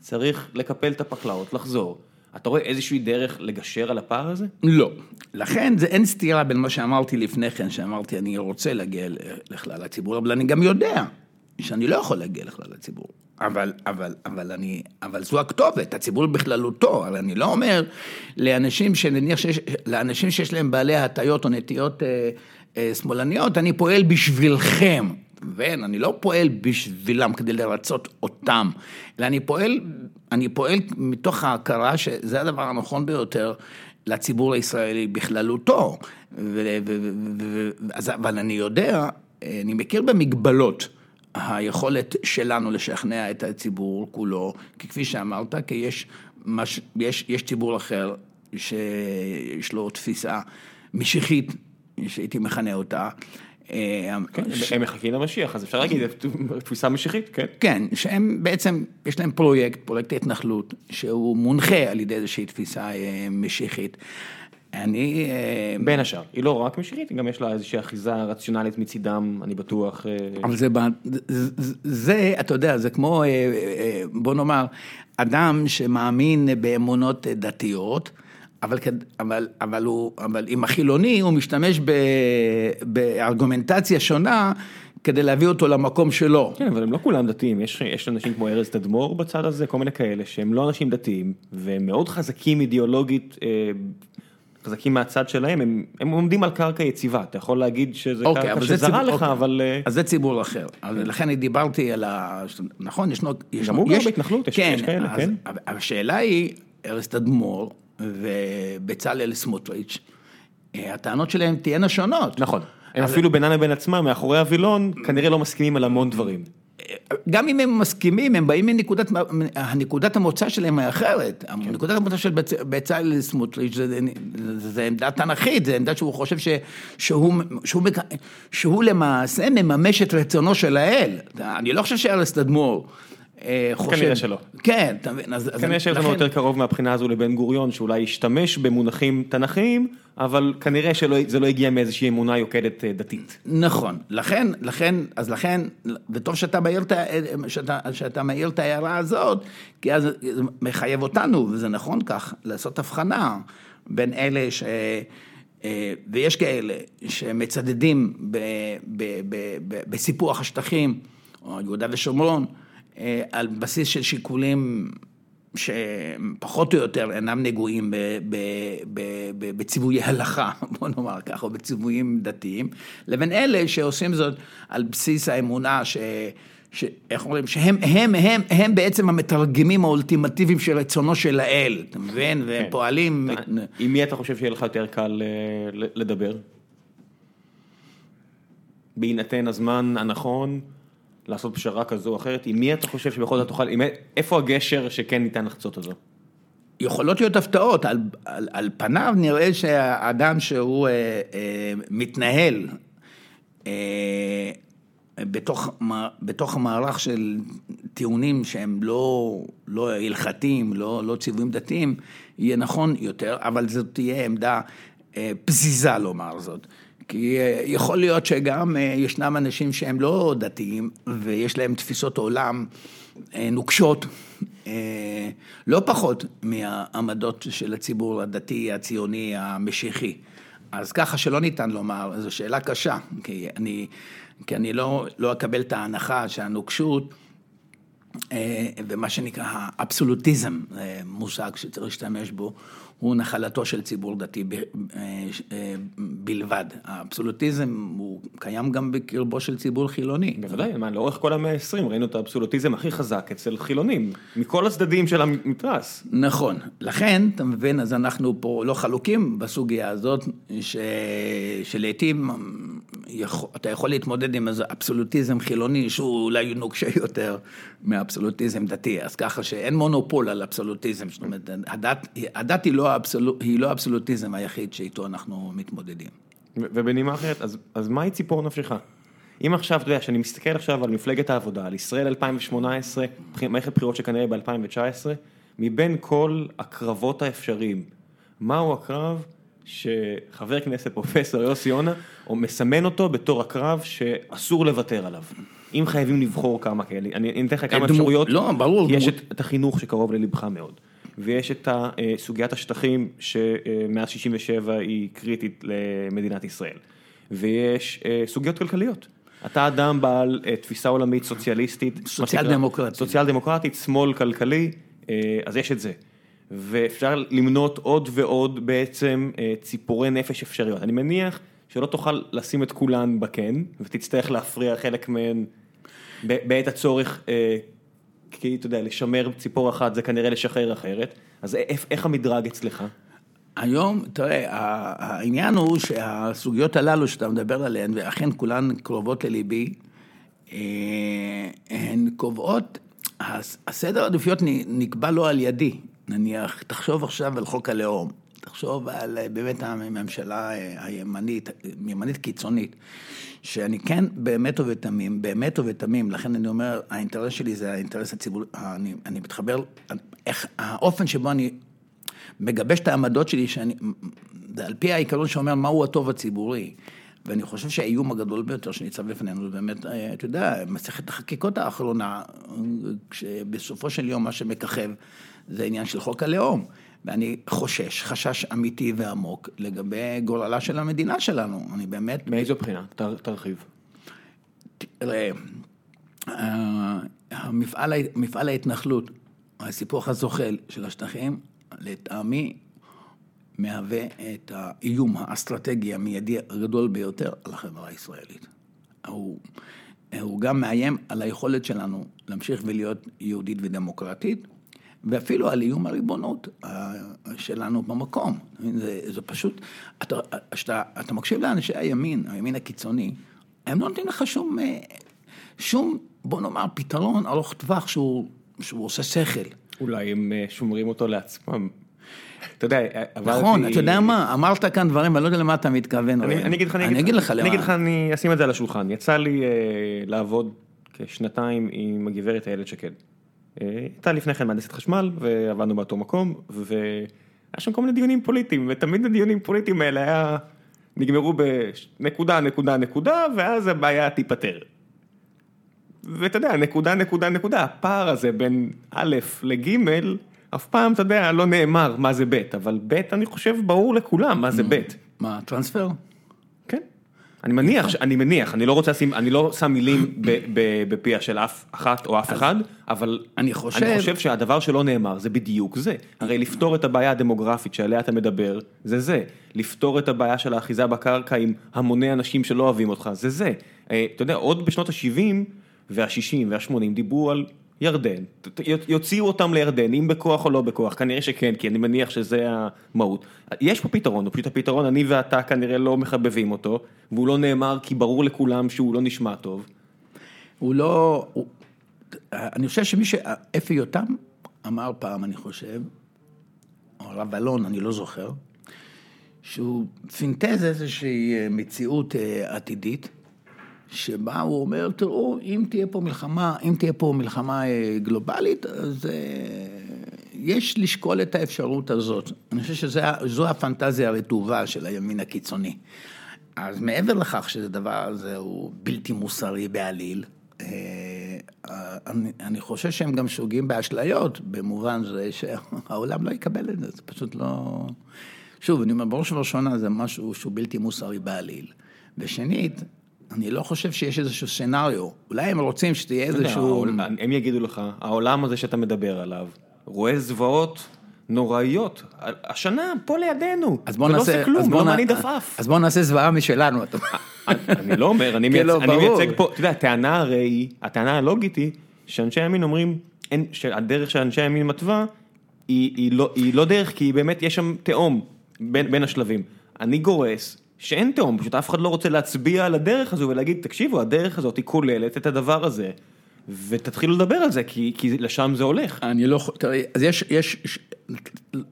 צריך לקפל את הפקלאות, לחזור. אתה רואה איזושהי דרך לגשר על הפער הזה? לא. לכן זה אין סתירה בין מה שאמרתי לפני כן, שאמרתי אני רוצה להגיע לכלל הציבור, אבל אני גם יודע שאני לא יכול להגיע לכלל הציבור. אבל, אבל, אבל אני, אבל זו הכתובת, הציבור בכללותו, אבל אני לא אומר לאנשים שנניח שיש, לאנשים שיש להם בעלי הטיות או נטיות אה, אה, שמאלניות, אני פועל בשבילכם. ואין, אני לא פועל בשבילם כדי לרצות אותם, אלא אני פועל, אני פועל מתוך ההכרה שזה הדבר הנכון ביותר לציבור הישראלי בכללותו. ו, ו, ו, אז, אבל אני יודע, אני מכיר במגבלות. היכולת שלנו לשכנע את הציבור כולו, כי כפי שאמרת, כי יש, מש, יש, יש ציבור אחר שיש לו תפיסה משיחית, שהייתי מכנה אותה, הם מחכים למשיח, אז אפשר להגיד, תפיסה משיחית, כן. כן, שהם בעצם, יש להם פרויקט, פרויקט ההתנחלות, שהוא מונחה על ידי איזושהי תפיסה אה, משיחית. אני... אה, בין השאר, היא לא רק משיחית, היא גם יש לה איזושהי אחיזה רציונלית מצידם, אני בטוח. אבל זה, זה, אתה יודע, זה כמו, בוא נאמר, אדם שמאמין באמונות דתיות, אבל, אבל, אבל, הוא, אבל עם החילוני הוא משתמש ב, בארגומנטציה שונה כדי להביא אותו למקום שלו. כן, אבל הם לא כולם דתיים, יש, יש אנשים כמו ארז תדמור בצד הזה, כל מיני כאלה שהם לא אנשים דתיים, והם מאוד חזקים אידיאולוגית, אה, חזקים מהצד שלהם, הם, הם עומדים על קרקע יציבה, אתה יכול להגיד שזה אוקיי, קרקע שזרה ציבור, לך, אוקיי. אבל... אה, אז זה ציבור אחר, אז לכן אני דיברתי על ה... נכון, ישנו... גם הוא גר בהתנחלות, יש, כן, יש כאלה, אז, כן. השאלה היא, ארז תדמור, ובצלאל סמוטריץ', אה, הטענות שלהם תהיינה שונות. נכון. הם אפילו בינם לבין עצמם, מאחורי הווילון, כנראה לא מסכימים על המון דברים. גם אם הם מסכימים, הם באים מנקודת, נקודת המוצא שלהם היא אחרת. כן. נקודת המוצא של בצלאל סמוטריץ' זה, זה, זה עמדה תנכית, זה עמדה שהוא חושב ש, שהוא, שהוא, שהוא למעשה מממש את רצונו של האל. אני לא חושב שארז תדמור. אה, חושב... כנראה שלא. כן, אתה מבין, אז... כנראה שיש לנו יותר קרוב מהבחינה הזו לבן גוריון, שאולי השתמש במונחים תנכיים, אבל כנראה שזה לא הגיע מאיזושהי אמונה יוקדת אה, דתית. נכון, לכן, לכן, אז לכן, וטוב שאתה מעיר, שאתה, שאתה מעיר את ההערה הזאת, כי אז זה מחייב אותנו, וזה נכון כך, לעשות הבחנה בין אלה ש... אה, ויש כאלה שמצדדים בסיפוח השטחים, או יהודה ושומרון, על בסיס של שיקולים שפחות או יותר אינם נגועים בציוויי הלכה, בוא נאמר ככה, או בציוויים דתיים, לבין אלה שעושים זאת על בסיס האמונה ש... ש... איך אומרים? שהם הם, הם, הם בעצם המתרגמים האולטימטיביים של רצונו של האל, אתה מבין? והם כן. פועלים... עם מי אתה חושב שיהיה לך יותר קל אה, לדבר? בהינתן הזמן הנכון? לעשות פשרה כזו או אחרת, עם מי אתה חושב שבכל זאת תוכל, איפה הגשר שכן ניתן לחצות אותו? יכולות להיות הפתעות, על, על, על פניו נראה שהאדם שהוא אה, אה, מתנהל אה, בתוך, בתוך מערך של טיעונים שהם לא, לא הלכתיים, לא, לא ציוויים דתיים, יהיה נכון יותר, אבל זאת תהיה עמדה אה, פזיזה לומר זאת. כי אה, יכול להיות שגם אה, ישנם אנשים שהם לא דתיים ויש להם תפיסות עולם אה, נוקשות, לא פחות מהעמדות של הציבור הדתי, הציוני, המשיחי. אז ככה שלא ניתן לומר, זו שאלה קשה, כי אני, כי אני לא, לא אקבל את ההנחה שהנוקשות, ומה שנקרא האבסולוטיזם, מושג שצריך להשתמש בו, הוא נחלתו של ציבור דתי ב, אה, אה, בלבד. האבסולוטיזם הוא קיים גם בקרבו של ציבור חילוני. בוודאי, מה, לאורך כל המאה ה-20 ראינו את האבסולוטיזם הכי חזק אצל חילונים, מכל הצדדים של המתרס. נכון, לכן, אתה מבין, אז אנחנו פה לא חלוקים בסוגיה הזאת, ש... שלעיתים יכול, אתה יכול להתמודד עם איזה אבסולוטיזם חילוני שהוא אולי נוקשה יותר מאבסולוטיזם דתי, אז ככה שאין מונופול על אבסולוטיזם, זאת אומרת, הדת, הדת היא, לא האבסול, היא לא האבסולוטיזם היחיד שאיתו אנחנו מתמודדים. ובנימה אחרת, אז, אז מהי ציפור נפשך? אם עכשיו, אתה יודע, כשאני מסתכל עכשיו על מפלגת העבודה, על ישראל 2018, מערכת בחירות שכנראה ב-2019, מבין כל הקרבות האפשריים, מהו הקרב שחבר כנסת פרופסור יוסי יונה, הוא מסמן אותו בתור הקרב שאסור לוותר עליו. אם חייבים לבחור כמה כאלה, אני אתן לך כמה אפשרויות, לא, ברור. יש את, החינוך שקרוב ללבך מאוד, ויש את סוגיית השטחים שמאז 67' היא קריטית למדינת ישראל, ויש סוגיות כלכליות. אתה אדם בעל תפיסה עולמית סוציאליסטית, סוציאל דמוקרטית, סוציאל דמוקרטית, שמאל כלכלי, אז יש את זה. ואפשר למנות עוד ועוד בעצם ציפורי נפש אפשריות. אני מניח שלא תוכל לשים את כולן בקן, ותצטרך להפריע חלק מהן בעת הצורך, כי אתה יודע, לשמר ציפור אחת זה כנראה לשחרר אחרת, אז איך המדרג אצלך? היום, תראה, העניין הוא שהסוגיות הללו שאתה מדבר עליהן, ואכן כולן קרובות לליבי, הן קובעות, הסדר העדיפויות נקבע לא על ידי, נניח, תחשוב עכשיו על חוק הלאום, תחשוב על באמת הממשלה הימנית, ימנית קיצונית, שאני כן באמת ובתמים, באמת ובתמים, לכן אני אומר, האינטרס שלי זה האינטרס הציבורי, אני, אני מתחבר, איך, האופן שבו אני מגבש את העמדות שלי, שאני, זה על פי העיקרון שאומר מהו הטוב הציבורי. ואני חושב שהאיום הגדול ביותר שניצב בפנינו, זה באמת, אתה יודע, מסכת החקיקות האחרונה, כשבסופו של יום מה שמככב זה עניין של חוק הלאום. ואני חושש, חשש אמיתי ועמוק לגבי גורלה של המדינה שלנו, אני באמת... מאיזו בחינה? תרחיב. תראה, המפעל, מפעל ההתנחלות, הסיפוח הזוחל של השטחים, לטעמי מהווה את האיום האסטרטגי המיידי הגדול ביותר על החברה הישראלית. הוא, הוא גם מאיים על היכולת שלנו להמשיך ולהיות יהודית ודמוקרטית, ואפילו על איום הריבונות שלנו במקום. זה, זה פשוט, אתה, שאתה, אתה מקשיב לאנשי הימין, הימין הקיצוני, הם לא נותנים לך שום, שום, בוא נאמר, פתרון ארוך טווח שהוא, שהוא עושה שכל. אולי הם שומרים אותו לעצמם. אתה יודע, עברתי... נכון, אתה יודע מה, אמרת כאן דברים, אני לא יודע למה אתה מתכוון. אני אגיד לך, אני אגיד לך, אני אגיד לך, אני אשים את זה על השולחן. יצא לי לעבוד כשנתיים עם הגברת איילת שקד. הייתה לפני כן מהנדסת חשמל, ועבדנו באותו מקום, והיה שם כל מיני דיונים פוליטיים, ותמיד הדיונים פוליטיים האלה היה, נגמרו בנקודה, נקודה, נקודה, ואז הבעיה תיפתר. ואתה יודע, נקודה, נקודה, נקודה, הפער הזה בין א' לג', אף פעם, אתה יודע, לא נאמר מה זה ב', אבל ב', אני חושב, ברור לכולם מה זה ב'. מה, טרנספר? אני מניח, אני מניח, אני לא רוצה לשים, אני לא שם מילים בפיה של אף אחת או אף אחד, אבל אני חושב שהדבר שלא נאמר זה בדיוק זה. הרי לפתור את הבעיה הדמוגרפית שעליה אתה מדבר, זה זה. לפתור את הבעיה של האחיזה בקרקע עם המוני אנשים שלא אוהבים אותך, זה זה. אתה יודע, עוד בשנות ה-70 וה-60 וה-80 דיברו על ירדן, יוציאו אותם לירדן, אם בכוח או לא בכוח, כנראה שכן, כי אני מניח שזה המהות. יש פה פתרון, פשוט הפתרון, אני ואתה כנראה לא מחבבים אותו, והוא לא נאמר כי ברור לכולם שהוא לא נשמע טוב. הוא לא, הוא, אני חושב שמי ש... אפי יותם אמר פעם, אני חושב, או הרב אלון, אני לא זוכר, שהוא פינטז איזושהי מציאות עתידית. שבה הוא אומר, תראו, אם תהיה פה מלחמה, אם תהיה פה מלחמה גלובלית, אז יש לשקול את האפשרות הזאת. אני חושב שזו הפנטזיה הרטובה של הימין הקיצוני. אז מעבר לכך שזה דבר הזה הוא בלתי מוסרי בעליל, אני, אני חושב שהם גם שוגים באשליות, במובן זה שהעולם לא יקבל את זה, זה פשוט לא... שוב, אני אומר, בראש ובראשונה זה משהו שהוא בלתי מוסרי בעליל. ושנית, אני לא חושב שיש איזשהו סצנריו, אולי הם רוצים שתהיה איזשהו... הם יגידו לך, העולם הזה שאתה מדבר עליו, רואה זוועות נוראיות, השנה פה לידינו, אז בוא נעשה, ולא עושה כלום, לא מעניד עפעף. אז בוא נעשה זוועה משלנו. אני לא אומר, אני כן, לא, מייצג. פה, אתה יודע, הטענה הרי הטענה הלוגית היא, שאנשי הימין אומרים, שהדרך שאנשי הימין מתווה, היא לא- היא לא דרך, כי באמת יש שם תהום בין השלבים. אני גורס שאין תהום, פשוט אף אחד לא רוצה להצביע על הדרך הזו ולהגיד, תקשיבו, הדרך הזאת היא כוללת את הדבר הזה, ותתחילו לדבר על זה, כי כי לשם זה הולך. אני לא, יכול- תראי, אז יש, יש, ש-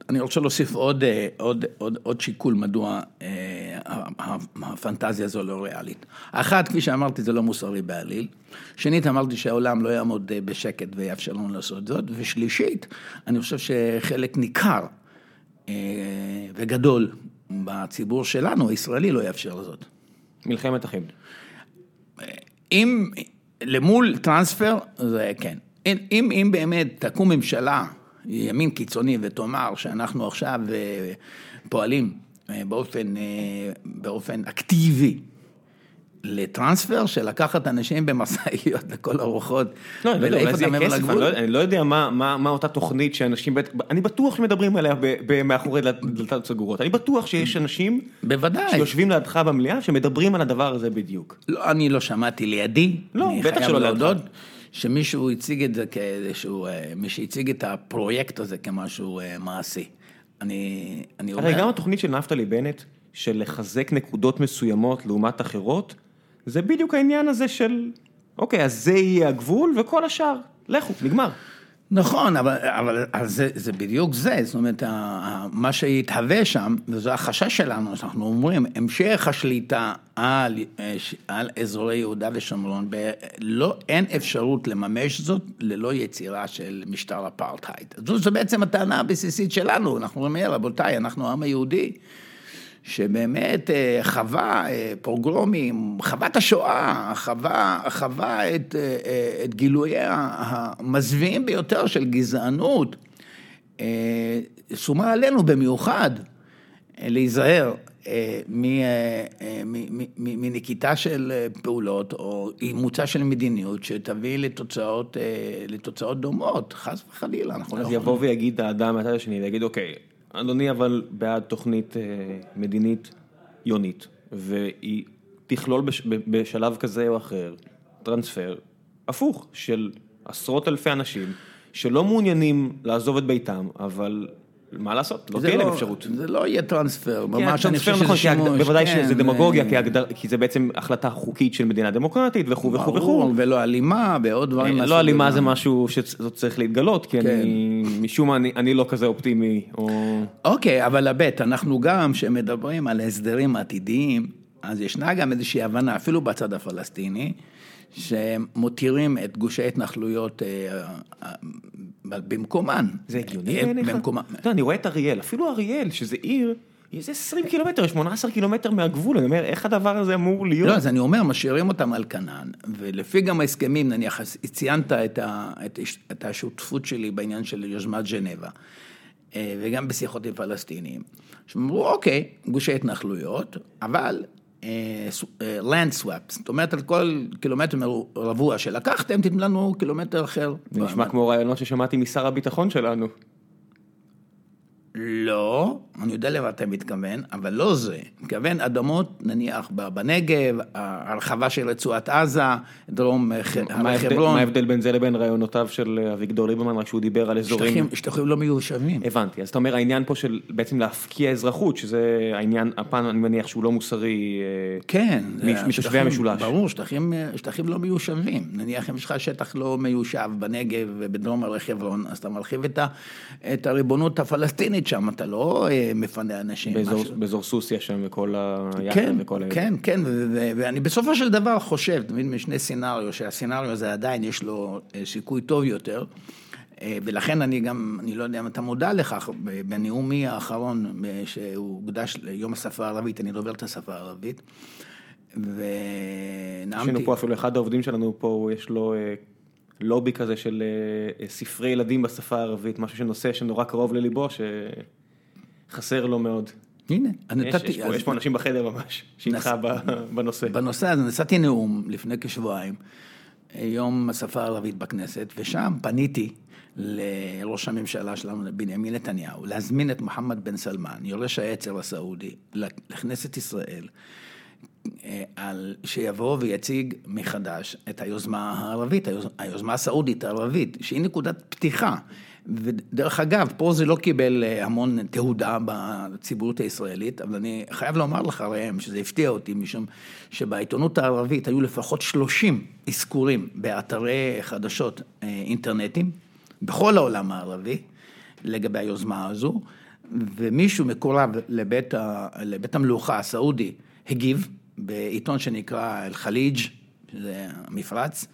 אני רוצה להוסיף עוד, אה, עוד, עוד, עוד שיקול מדוע אה, הפנטזיה הזו לא ריאלית. אחת, כפי שאמרתי, זה לא מוסרי בעליל. שנית, אמרתי שהעולם לא יעמוד אה, בשקט ויאפשר לנו לעשות זאת. ושלישית, אני חושב שחלק ניכר אה, וגדול בציבור שלנו, הישראלי, לא יאפשר זאת. מלחמת אחים. אם למול טרנספר, זה כן. אם, אם, אם באמת תקום ממשלה, ימין קיצוני, ותאמר שאנחנו עכשיו אה, פועלים אה, באופן, אה, באופן אקטיבי לטרנספר, של לקחת אנשים במשאיות לכל הרוחות, לא, אני לא ולהעיף אותם מעבר לגבול. אני לא- אני לא יודע מה- אותה תוכנית שאנשים, אני בטוח שמדברים עליה מאחורי דלת- דלתות סגורות, אני בטוח שיש אנשים בוודאי. שיושבים לידך במליאה שמדברים על הדבר הזה בדיוק. לא, אני לא שמעתי לידי, לא, אני חייב. להודות, שמישהו הציג את זה כאיזשהו, אה, מי שהציג את הפרויקט הזה כמשהו אה, מעשי. אני, אני אומר... הרי גם התוכנית של נפתלי בנט, של לחזק נקודות מסוימות לעומת אחרות, זה בדיוק העניין הזה של, אוקיי, אז זה יהיה הגבול וכל השאר, לכו, נגמר. נכון, אבל, אבל זה, זה בדיוק זה, זאת אומרת, מה שיתהווה שם, וזה החשש שלנו, שאנחנו אומרים, המשך השליטה על, אה, על אזורי יהודה ושומרון, לא, אין אפשרות לממש זאת ללא יצירה של משטר אפרטהייד. זו, זו בעצם הטענה הבסיסית שלנו, אנחנו אומרים, "אה, רבותיי, אנחנו העם היהודי. שבאמת אה, חווה אה, פוגרומים, חווה את השואה, חווה, חווה את, אה, את גילוייה המזוויעים ביותר של גזענות, שומה עלינו במיוחד להיזהר מנקיטה של פעולות או אימוצה של מדיניות שתביא לתוצאות, לתוצאות דומות, חס וחלילה, לא אז. יבוא ויגיד האדם מהצד השני, ויגיד, אוקיי, אדוני אבל בעד תוכנית אה, מדינית יונית, והיא תכלול בשלב כזה או אחר טרנספר הפוך של עשרות אלפי אנשים שלא מעוניינים לעזוב את ביתם, אבל מה לעשות, לא זה תהיה להם אפשרות. זה לא יהיה טרנספר, כן, ממש אני חושב נכון, שזה כי שימוש. בוודאי כן, שזה דמגוגיה, כי זה בעצם החלטה חוקית של מדינה דמוקרטית וכו' וכו' וכו'. ברור, ולא אלימה, ועוד דברים. לא מהסוג אלימה. זה משהו שצריך צריך להתגלות, כי כן. אני, משום מה אני, אני לא כזה אופטימי, או... אוקיי, אבל הבט, אנחנו גם, כשמדברים על הסדרים עתידיים, אז ישנה גם איזושהי הבנה, אפילו בצד הפלסטיני, שמותירים את גושי ההתנחלויות אה, אה, במקומן. זה הגיוני בעיניך? במקומם. אתה אני רואה את אריאל, אפילו אריאל, שזה עיר, איזה 20 קילומטר, 18 קילומטר מהגבול, אני אומר, איך הדבר הזה אמור להיות? לא, אז אני אומר, משאירים אותם על כנן, ולפי גם ההסכמים, נניח, ציינת את, ה, את, את השותפות שלי בעניין של יוזמת ז'נבה, אה, וגם בשיחות עם פלסטינים, שאמרו, אוקיי, גושי התנחלויות, אבל land swap, זאת אומרת, על כל קילומטר רבוע שלקחתם, תיתנו לנו קילומטר אחר. זה נשמע כמו רעיונות ששמעתי משר הביטחון שלנו. לא, אני יודע למה אתה מתכוון, אבל לא זה. מתכוון אדמות, נניח, בנגב, הרחבה של רצועת עזה, דרום אה, חברון, מה ההבדל בין זה לבין רעיונותיו של אה, אביגדור ליברמן, רק שהוא דיבר על אזורים... שטחים, שטחים לא מיושבים. הבנתי, אז אתה אומר העניין פה של בעצם להפקיע אזרחות, שזה העניין, הפן אני מניח שהוא לא מוסרי, אה, כן. מתושבי המשולש. ברור, שטחים, שטחים לא מיושבים. נניח אם יש לך שטח לא מיושב בנגב ובדרום הרי חברון, אז אתה מרחיב את, ה, את הריבונות הפלסטינית שם, אתה לא אה, מפנה אנשים. באזור- סוסיא שם וכל היחד כן, וכל האלה. כן, כן, ואני בסופו של דבר חושב, תמיד משני סצנריו, שהסצנריו הזה עדיין יש לו אה, סיכוי טוב יותר, אה, ולכן אני גם, אני לא יודע אם אתה מודע לכך, בנאומי האחרון שהוא הוקדש ליום השפה הערבית, אני דובר את השפה הערבית, יש לנו ונאמתי, פה אפילו אחד העובדים שלנו פה, יש לו לובי כזה של אה, ספרי ילדים בשפה הערבית, משהו שנושא שנורא קרוב לליבו, שחסר לו מאוד. הנה, יש, יש, יש פה אנשים בחדר ממש, שאיתך בנושא. בנושא הזה נשאתי נאום לפני כשבועיים, יום השפה הערבית בכנסת, ושם פניתי לראש הממשלה שלנו, בנימין נתניהו, להזמין את מוחמד בן סלמן, יורש העצר הסעודי, לכנסת ישראל, אה, על שיבוא ויציג מחדש את היוזמה הערבית, היוזמה הסעודית הערבית, שהיא נקודת פתיחה. ודרך אגב, פה זה לא קיבל אה, המון תהודה בציבוריות הישראלית, אבל אני חייב לומר לך, ראם, שזה הפתיע אותי, משום שבעיתונות הערבית היו לפחות 30 אזכורים באתרי חדשות אה, אינטרנטיים, בכל העולם הערבי, לגבי היוזמה הזו, ומישהו מקורב לבית, לבית המלוכה הסעודי הגיב בעיתון שנקרא אל-חליג', שזה המפרץ,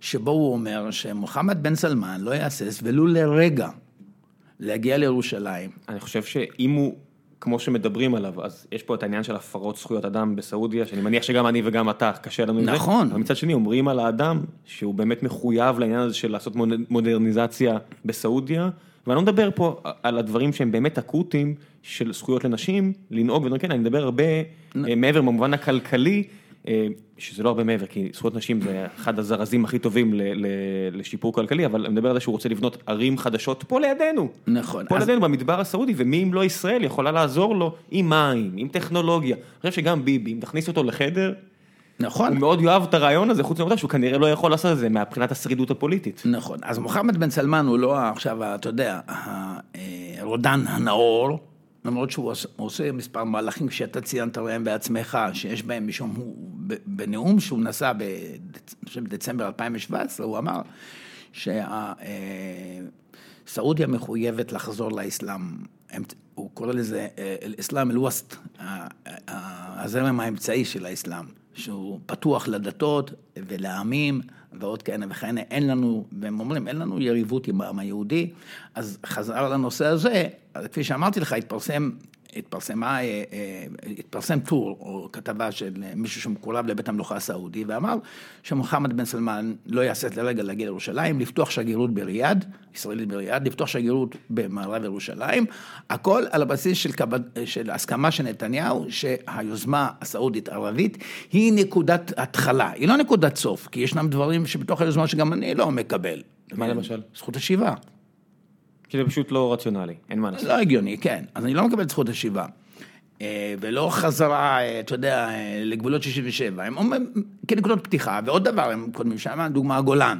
שבו הוא אומר שמוחמד בן סלמן לא יהסס ולו לרגע להגיע לירושלים. אני חושב שאם הוא, כמו שמדברים עליו, אז יש פה את העניין של הפרות זכויות אדם בסעודיה, שאני מניח שגם אני וגם אתה, קשה לנו עם זה. נכון. אבל מצד שני אומרים על האדם שהוא באמת מחויב לעניין הזה של לעשות מודרניזציה בסעודיה. ואני לא מדבר פה על הדברים שהם באמת אקוטיים של זכויות לנשים, לנהוג ודברים כאלה, אני מדבר הרבה נ... מעבר במובן הכלכלי, אה, שזה לא הרבה מעבר, כי זכויות נשים זה אחד הזרזים הכי טובים לשיפור כלכלי, אבל אני מדבר על זה שהוא רוצה לבנות ערים חדשות פה לידינו. נכון. פה אז... לידינו במדבר הסעודי, ומי אם לא ישראל יכולה לעזור לו עם מים, עם טכנולוגיה. אני חושב שגם ביבי, אם תכניס אותו לחדר, נכון. הוא מאוד יאהב את הרעיון הזה, חוץ מהעובדה שהוא כנראה לא יכול לעשות את זה מבחינת השרידות הפוליטית. נכון. אז מוחמד בן סלמן הוא לא עכשיו, אתה יודע, הרודן הנאור. למרות שהוא עושה מספר מהלכים שאתה ציינת להם בעצמך, שיש בהם משום, הוא, בנאום שהוא נשא בדצמבר 2017, הוא אמר שסעודיה מחויבת לחזור לאסלאם, הוא קורא לזה אל-אסלאם אל-ווסט, הזרם האמצעי של האסלאם, שהוא פתוח לדתות ולעמים. ועוד כהנה וכהנה, אין לנו, והם אומרים, אין לנו יריבות עם העם היהודי, אז חזר לנושא הזה, כפי שאמרתי לך, התפרסם התפרסמה, אה, אה, התפרסם טור או כתבה של מישהו שמקורב לבית המלוכה הסעודי ואמר שמוחמד בן סלמן לא יעשה את לרגע להגיע לירושלים, לפתוח שגרירות בריאד, ישראלית בריאד, לפתוח שגרירות במערב ירושלים, הכל על הבסיס של, קבד, של הסכמה של נתניהו שהיוזמה הסעודית ערבית היא נקודת התחלה, היא לא נקודת סוף, כי ישנם דברים שבתוך היוזמה שגם אני לא מקבל. מה למשל? זכות השיבה. כי זה פשוט לא רציונלי, אין מה לעשות. לא הגיוני, כן. אז אני לא מקבל את זכות השיבה. אה, ולא חזרה, אה, אתה יודע, אה, לגבולות 67. הם אומרים, כנקודות פתיחה, ועוד דבר הם קודמים שם, דוגמה הגולן.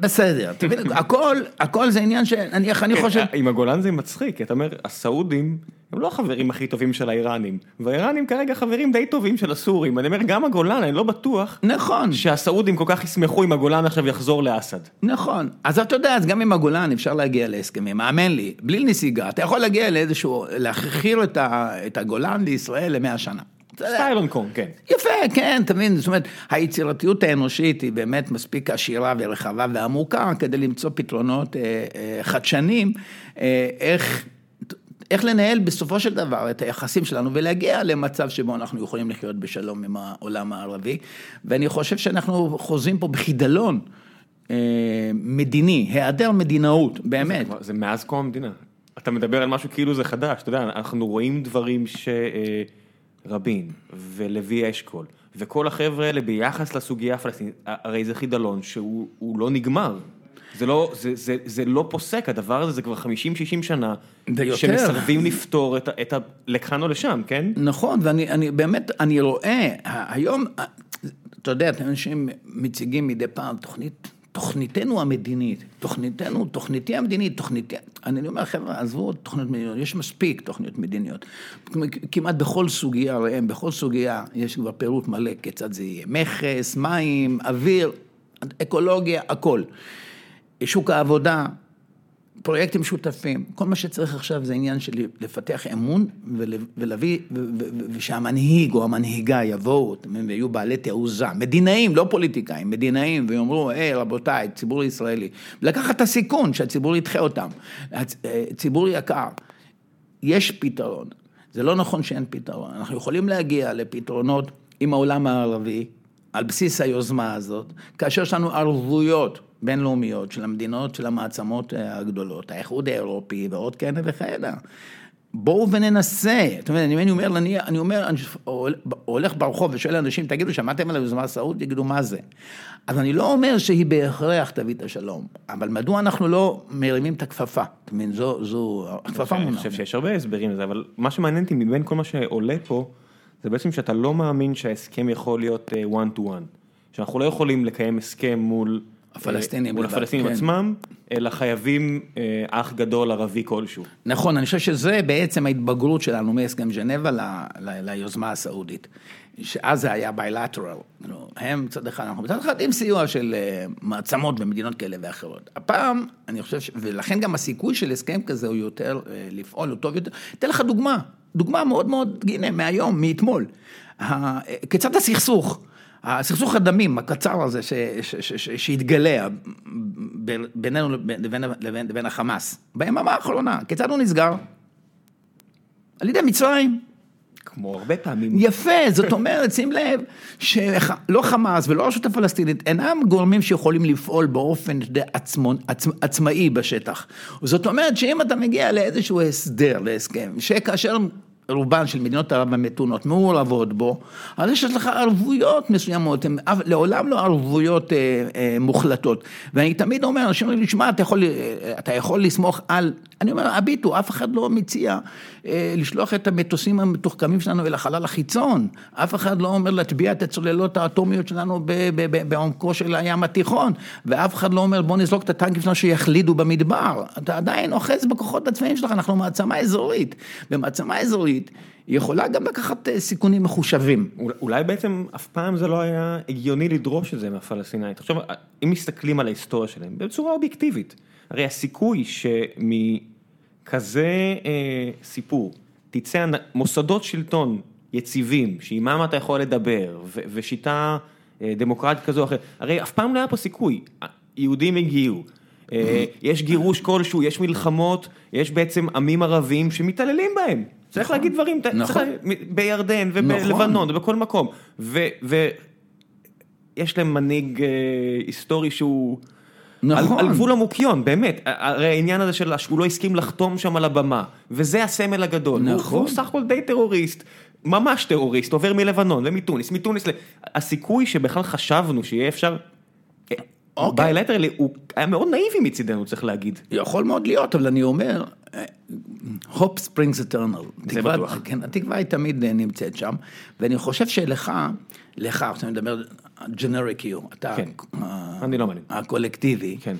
בסדר, תבין, הכל, הכל זה עניין שנניח אני כן, חושב... עם הגולן זה מצחיק, אתה אומר, הסעודים הם לא החברים הכי טובים של האיראנים, והאיראנים כרגע חברים די טובים של הסורים, אני אומר, גם הגולן, אני לא בטוח, נכון, שהסעודים כל כך ישמחו אם הגולן עכשיו יחזור לאסד. נכון, אז אתה יודע, אז גם עם הגולן אפשר להגיע להסכמים, האמן לי, בלי נסיגה, אתה יכול להגיע לאיזשהו, להכיר את הגולן לישראל למאה שנה. סטייל הונג קונג, כן. יפה, כן, תבין, זאת אומרת, היצירתיות האנושית היא באמת מספיק עשירה ורחבה ועמוקה כדי למצוא פתרונות אה, אה, חדשנים, אה, איך... איך לנהל בסופו של דבר את היחסים שלנו ולהגיע למצב שבו אנחנו יכולים לחיות בשלום עם העולם הערבי. ואני חושב שאנחנו חוזרים פה בחידלון אה, מדיני, היעדר מדינאות, באמת. זה, זה מאז קום המדינה. אתה מדבר על משהו כאילו זה חדש, אתה יודע, אנחנו רואים דברים ש... אה, ולוי אשכול וכל החבר'ה האלה ביחס לסוגיה הפלסטינית, הרי זה חידלון שהוא לא נגמר. זה לא, זה, זה, זה לא פוסק, הדבר הזה זה כבר 50-60 שנה, ויותר. שמסרבים לפתור את, את ה... לכאן או לשם, כן? נכון, ואני אני, באמת, אני רואה, היום, אתה יודע, אנשים מציגים מדי פעם תוכנית תוכניתנו המדינית, תוכניתנו, תוכניתי המדינית, תוכניתי, אני אומר חבר'ה, עזבו תוכניות מדיניות, יש מספיק תוכניות מדיניות. כמעט בכל סוגיה, ראם, בכל סוגיה יש כבר פירוט מלא כיצד זה יהיה. מכס, מים, אוויר, אקולוגיה, הכל. שוק העבודה, פרויקטים משותפים, כל מה שצריך עכשיו זה עניין של לפתח אמון ולהביא, ושהמנהיג או המנהיגה יבואו ויהיו בעלי תעוזה, מדינאים, לא פוליטיקאים, מדינאים, ויאמרו, היי רבותיי, ציבור ישראלי, ולקחת את הסיכון שהציבור ידחה אותם, ציבור יקר, יש פתרון, זה לא נכון שאין פתרון, אנחנו יכולים להגיע לפתרונות עם העולם הערבי, על בסיס היוזמה הזאת, כאשר יש לנו ערבויות בינלאומיות של המדינות, של המעצמות אה, הגדולות, האיחוד האירופי ועוד כהנה וכהנה. בואו וננסה. זאת אומרת, אני אומר, אני, אני אומר, אני הולך ברחוב ושואל אנשים, תגידו, שמעתם על היוזמה הסעודית? יגידו, מה זה? אז אני לא אומר שהיא בהכרח תביא את השלום, אבל מדוע אנחנו לא מרימים את הכפפה? זאת אומרת, זו, זו, הכפפה מונעת. אני חושב שיש הרבה הסברים לזה, אבל מה שמעניין אותי מבין כל מה שעולה פה, זה בעצם שאתה לא מאמין שההסכם יכול להיות אה, one to one. שאנחנו לא יכולים לקיים הסכם מול... הפלסטינים, מול הפלסטינים כן. עצמם, אלא חייבים אה, אח גדול ערבי כלשהו. נכון, אני חושב שזה בעצם ההתבגרות שלנו מהסכם ז'נבה ל, ל, ליוזמה הסעודית. שאז זה היה ביילטרל, הם מצד אחד, אנחנו מצד אחד עם סיוע של אה, מעצמות במדינות כאלה ואחרות. הפעם, אני חושב, ש... ולכן גם הסיכוי של הסכם כזה הוא יותר אה, לפעול, הוא טוב יותר. אתן לך דוגמה, דוגמה מאוד מאוד, הנה, מהיום, מאתמול. כיצד הסכסוך? הסכסוך הדמים הקצר הזה שהתגלה בינינו לבין, לבין, לבין החמאס, ביממה האחרונה, כיצד הוא נסגר? על ידי מצרים. כמו הרבה פעמים. יפה, זאת אומרת, שים לב, שלא חמאס ולא הרשות הפלסטינית אינם גורמים שיכולים לפעול באופן עצמון, עצ, עצמאי בשטח. זאת אומרת שאם אתה מגיע לאיזשהו הסדר, להסכם, שכאשר רובן של מדינות ערב המתונות מעורבות בו, אז יש לך ערבויות מסוימות, הן לעולם לא ערבויות אה, אה, מוחלטות. ואני תמיד אומר, אנשים אומרים לי, שמע, אתה יכול, אה, אתה יכול לסמוך על, אני אומר, הביטו, אף אחד לא מציע אה, לשלוח את המטוסים המתוחכמים שלנו אל החלל החיצון, אף אחד לא אומר להטביע את הצוללות האטומיות שלנו בעומקו של הים התיכון, ואף אחד לא אומר בוא נזרוק את הטנקים שלנו שיחלידו במדבר, אתה עדיין אוחז בכוחות הצבאיים שלך, אנחנו מעצמה אזורית, ומעצמה אזורית יכולה גם לקחת אה, סיכונים מחושבים. אולי בעצם אף פעם זה לא היה הגיוני לדרוש את זה מהפלסטינאית. עכשיו, אם מסתכלים על ההיסטוריה שלהם בצורה אובייקטיבית, הרי הסיכוי שמכזה אה, סיפור תצא מוסדות שלטון יציבים, שעימם אתה יכול לדבר, ושיטה אה, דמוקרטית כזו או אחרת, הרי אף פעם לא היה פה סיכוי, יהודים הגיעו. אה, יש גירוש כלשהו, יש מלחמות, יש בעצם עמים ערבים שמתעללים בהם. צריך נכון. להגיד דברים, נכון. בירדן ובלבנון נכון. ובכל מקום. ויש להם מנהיג אה, היסטורי שהוא... נכון. על, גבול המוקיון, באמת, הרי העניין הזה של שהוא לא הסכים לחתום שם על הבמה, וזה הסמל הגדול, נכון. הוא סך הכל די טרוריסט, ממש טרוריסט, עובר מלבנון ומתוניס, מתוניס, הסיכוי שבכלל חשבנו שיהיה אפשר, אוקיי. ביילטרלי, הוא היה מאוד נאיבי מצידנו, צריך להגיד. יכול מאוד להיות, אבל אני אומר, hope springs eternal. זה בטוח. כן, התקווה היא תמיד נמצאת שם, ואני חושב שלך, לך, עכשיו אני מדבר generic you, אתה, כן, אני לא מעניין. הקולקטיבי, כן.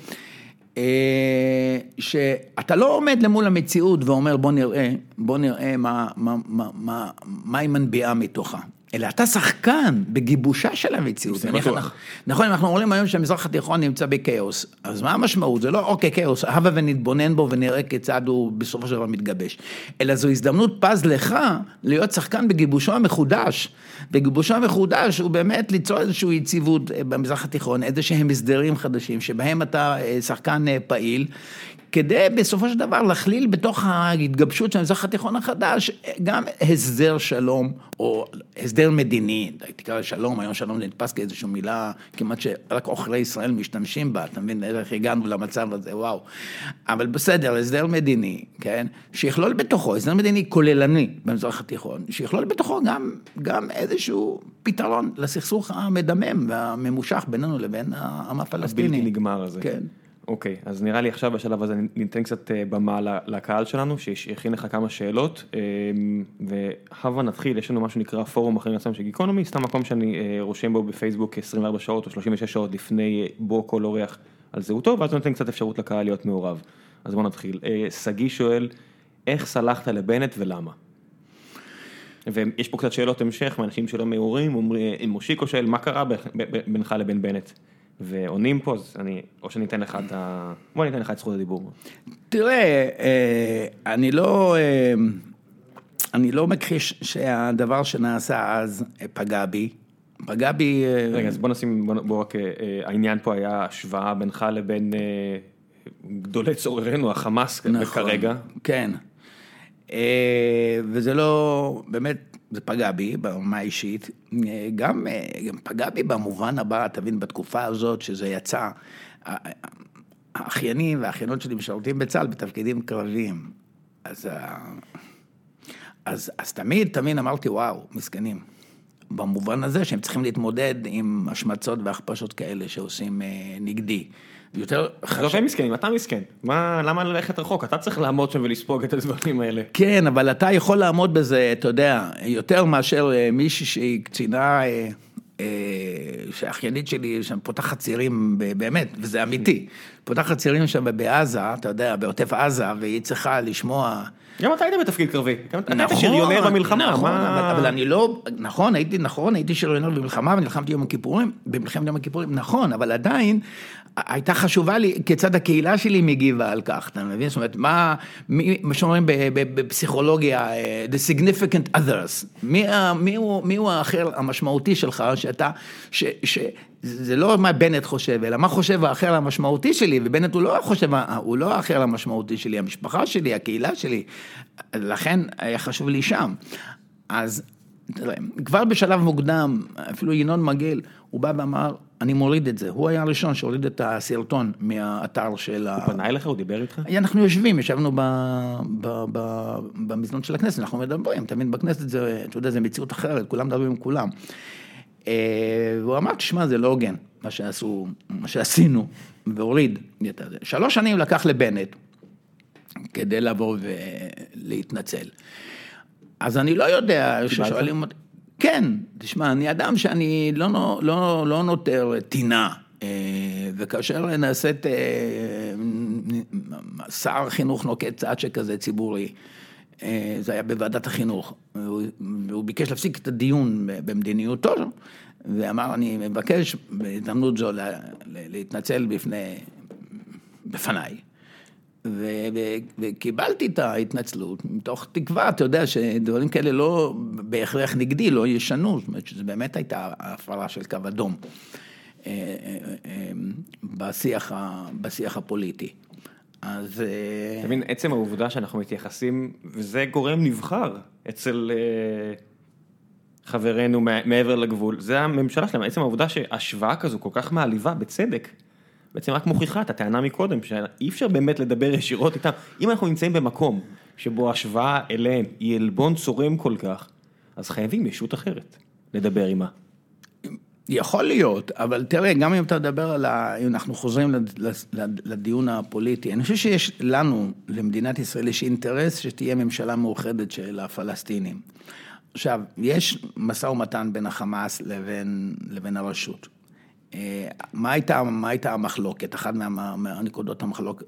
אה, שאתה לא עומד למול המציאות ואומר בוא נראה, בוא נראה מה, מה, מה, מה, מה היא מנביעה מתוכה. אלא אתה שחקן בגיבושה של המציאות. בטוח. נכון, אנחנו אומרים היום שהמזרח התיכון נמצא בכאוס, אז מה המשמעות? זה לא אוקיי כאוס, הבה ונתבונן בו ונראה כיצד הוא בסופו של דבר מתגבש. אלא זו הזדמנות פז לך להיות שחקן בגיבושו המחודש. בגיבושו המחודש הוא באמת ליצור איזושהי יציבות אה, במזרח התיכון, איזה שהם הסדרים חדשים, שבהם אתה אה, שחקן אה, פעיל. כדי בסופו של דבר להכליל בתוך ההתגבשות של המזרח התיכון החדש גם הסדר שלום או הסדר מדיני, תקרא לשלום, היום שלום נתפס כאיזושהי מילה כמעט שרק עוכרי ישראל משתמשים בה, אתה מבין איך הגענו למצב הזה, וואו. אבל בסדר, הסדר מדיני, כן, שיכלול בתוכו, הסדר מדיני כוללני במזרח התיכון, שיכלול בתוכו גם, גם איזשהו פתרון לסכסוך המדמם והממושך בינינו לבין העם הפלסטיני. הבלתי נגמר הזה. כן. אוקיי, אז נראה לי עכשיו בשלב הזה ניתן קצת אה, במה לקהל שלנו, שהכין לך כמה שאלות, אה, והבה נתחיל, יש לנו מה שנקרא פורום אחרים עצמם של גיקונומי, סתם מקום שאני אה, רושם בו בפייסבוק 24 שעות או 36 שעות לפני בו כל אורח על זהותו, ואז נותן קצת אפשרות לקהל להיות מעורב. אז בוא נתחיל. שגיא שואל, איך סלחת לבנט ולמה? ויש פה קצת שאלות המשך מאנשים שלא מעורים, אומרים, מושיקו שואל, מה קרה בינך לבין בנט? ועונים פה, אז אני, או שאני אתן לך את ה... בוא אני אתן לך את זכות הדיבור. תראה, אה, אני לא, אה, אני לא מכחיש שהדבר שנעשה אז פגע בי. פגע בי... אה, רגע, אז בוא נשים, בוא, בוא רק, העניין פה היה השוואה בינך לבין גדולי צוררינו, החמאס נכון, כרגע. כן. וזה לא, באמת, זה פגע בי ברמה האישית, גם, גם פגע בי במובן הבא, תבין, בתקופה הזאת שזה יצא, האחיינים והאחיינות שלי משרתים בצה"ל בתפקידים קרביים, אז אז, אז תמיד, תמיד אמרתי, וואו, מסכנים. במובן הזה שהם צריכים להתמודד עם השמצות והכפשות כאלה שעושים אה, נגדי. יותר חשוב. הם מסכנים, אתה מסכן. מה, למה ללכת רחוק? אתה צריך לעמוד שם ולספוג את הדברים האלה. כן, אבל אתה יכול לעמוד בזה, אתה יודע, יותר מאשר אה, מישהי שהיא קצינה... אה, אה, שאחיינית שלי שם פותחת צירים, באמת, וזה אמיתי, פותחת צירים שם בעזה, אתה יודע, בעוטף עזה, והיא צריכה לשמוע... גם אתה היית בתפקיד קרבי, גם אתה היית שריונר במלחמה, נכון, אבל אני לא, נכון, הייתי, נכון, הייתי שריונר במלחמה, ונלחמתי יום הכיפורים, במלחמת יום הכיפורים, נכון, אבל עדיין, הייתה חשובה לי כיצד הקהילה שלי מגיבה על כך, אתה מבין? זאת אומרת, מה, מה שאומרים בפסיכולוגיה, אה, the significant others, מי, מי, הוא, מי הוא האחר המשמעותי שלך, שאתה, ש, ש, זה לא מה בנט חושב, אלא מה חושב האחר המשמעותי שלי, ובנט הוא לא חושב, הוא לא האחר המשמעותי שלי, המשפחה שלי, הקהילה שלי, לכן היה חשוב לי שם. אז תראה, כבר בשלב מוקדם, אפילו ינון מגל, הוא בא ואמר, אני מוריד את זה. הוא היה הראשון שהוריד את הסרטון מהאתר של ה... הוא פנה אליך, הוא דיבר איתך? אנחנו יושבים, ישבנו במזנון של הכנסת, אנחנו מדברים, תמיד בכנסת זה, אתה יודע, זה מציאות אחרת, כולם מדברים עם כולם. אה, והוא אמר, תשמע, זה לא הוגן, מה שעשו, מה שעשינו, והוריד את זה. שלוש שנים לקח לבנט כדי לבוא ולהתנצל. אז אני לא יודע, ששואלים אותי, כן, תשמע, אני אדם שאני לא, לא, לא, נותר טינה, אה, וכאשר נעשית, אה, שר חינוך נוקט צעד שכזה ציבורי, אה, זה היה בוועדת החינוך, והוא ביקש להפסיק את הדיון במדיניותו, ואמר, אני מבקש בהזדמנות זו להתנצל בפני, בפניי. וקיבלתי את ההתנצלות מתוך תקווה, אתה יודע, שדברים כאלה לא בהכרח נגדי, לא ישנו, זאת אומרת שזו באמת הייתה הפרה של קו אדום אה, אה, אה, בשיח, בשיח הפוליטי. אז... אתה מבין, עצם העובדה שאנחנו מתייחסים, וזה גורם נבחר אצל חברינו מעבר לגבול, זה הממשלה שלהם, עצם העובדה שהשוואה כזו כל כך מעליבה, בצדק. בעצם רק מוכיחה את הטענה מקודם, שאי אפשר באמת לדבר ישירות איתם. אם אנחנו נמצאים במקום שבו ההשוואה אליהם היא עלבון צורם כל כך, אז חייבים ישות אחרת לדבר עימה. יכול להיות, אבל תראה, גם אם אתה מדבר על ה... אם אנחנו חוזרים לדיון הפוליטי, אני חושב שיש לנו, למדינת ישראל, יש אינטרס שתהיה ממשלה מאוחדת של הפלסטינים. עכשיו, יש משא ומתן בין החמאס לבין, לבין הרשות. אה, מה הייתה, מה הייתה המחלוקת? אחת מהנקודות המחלוק,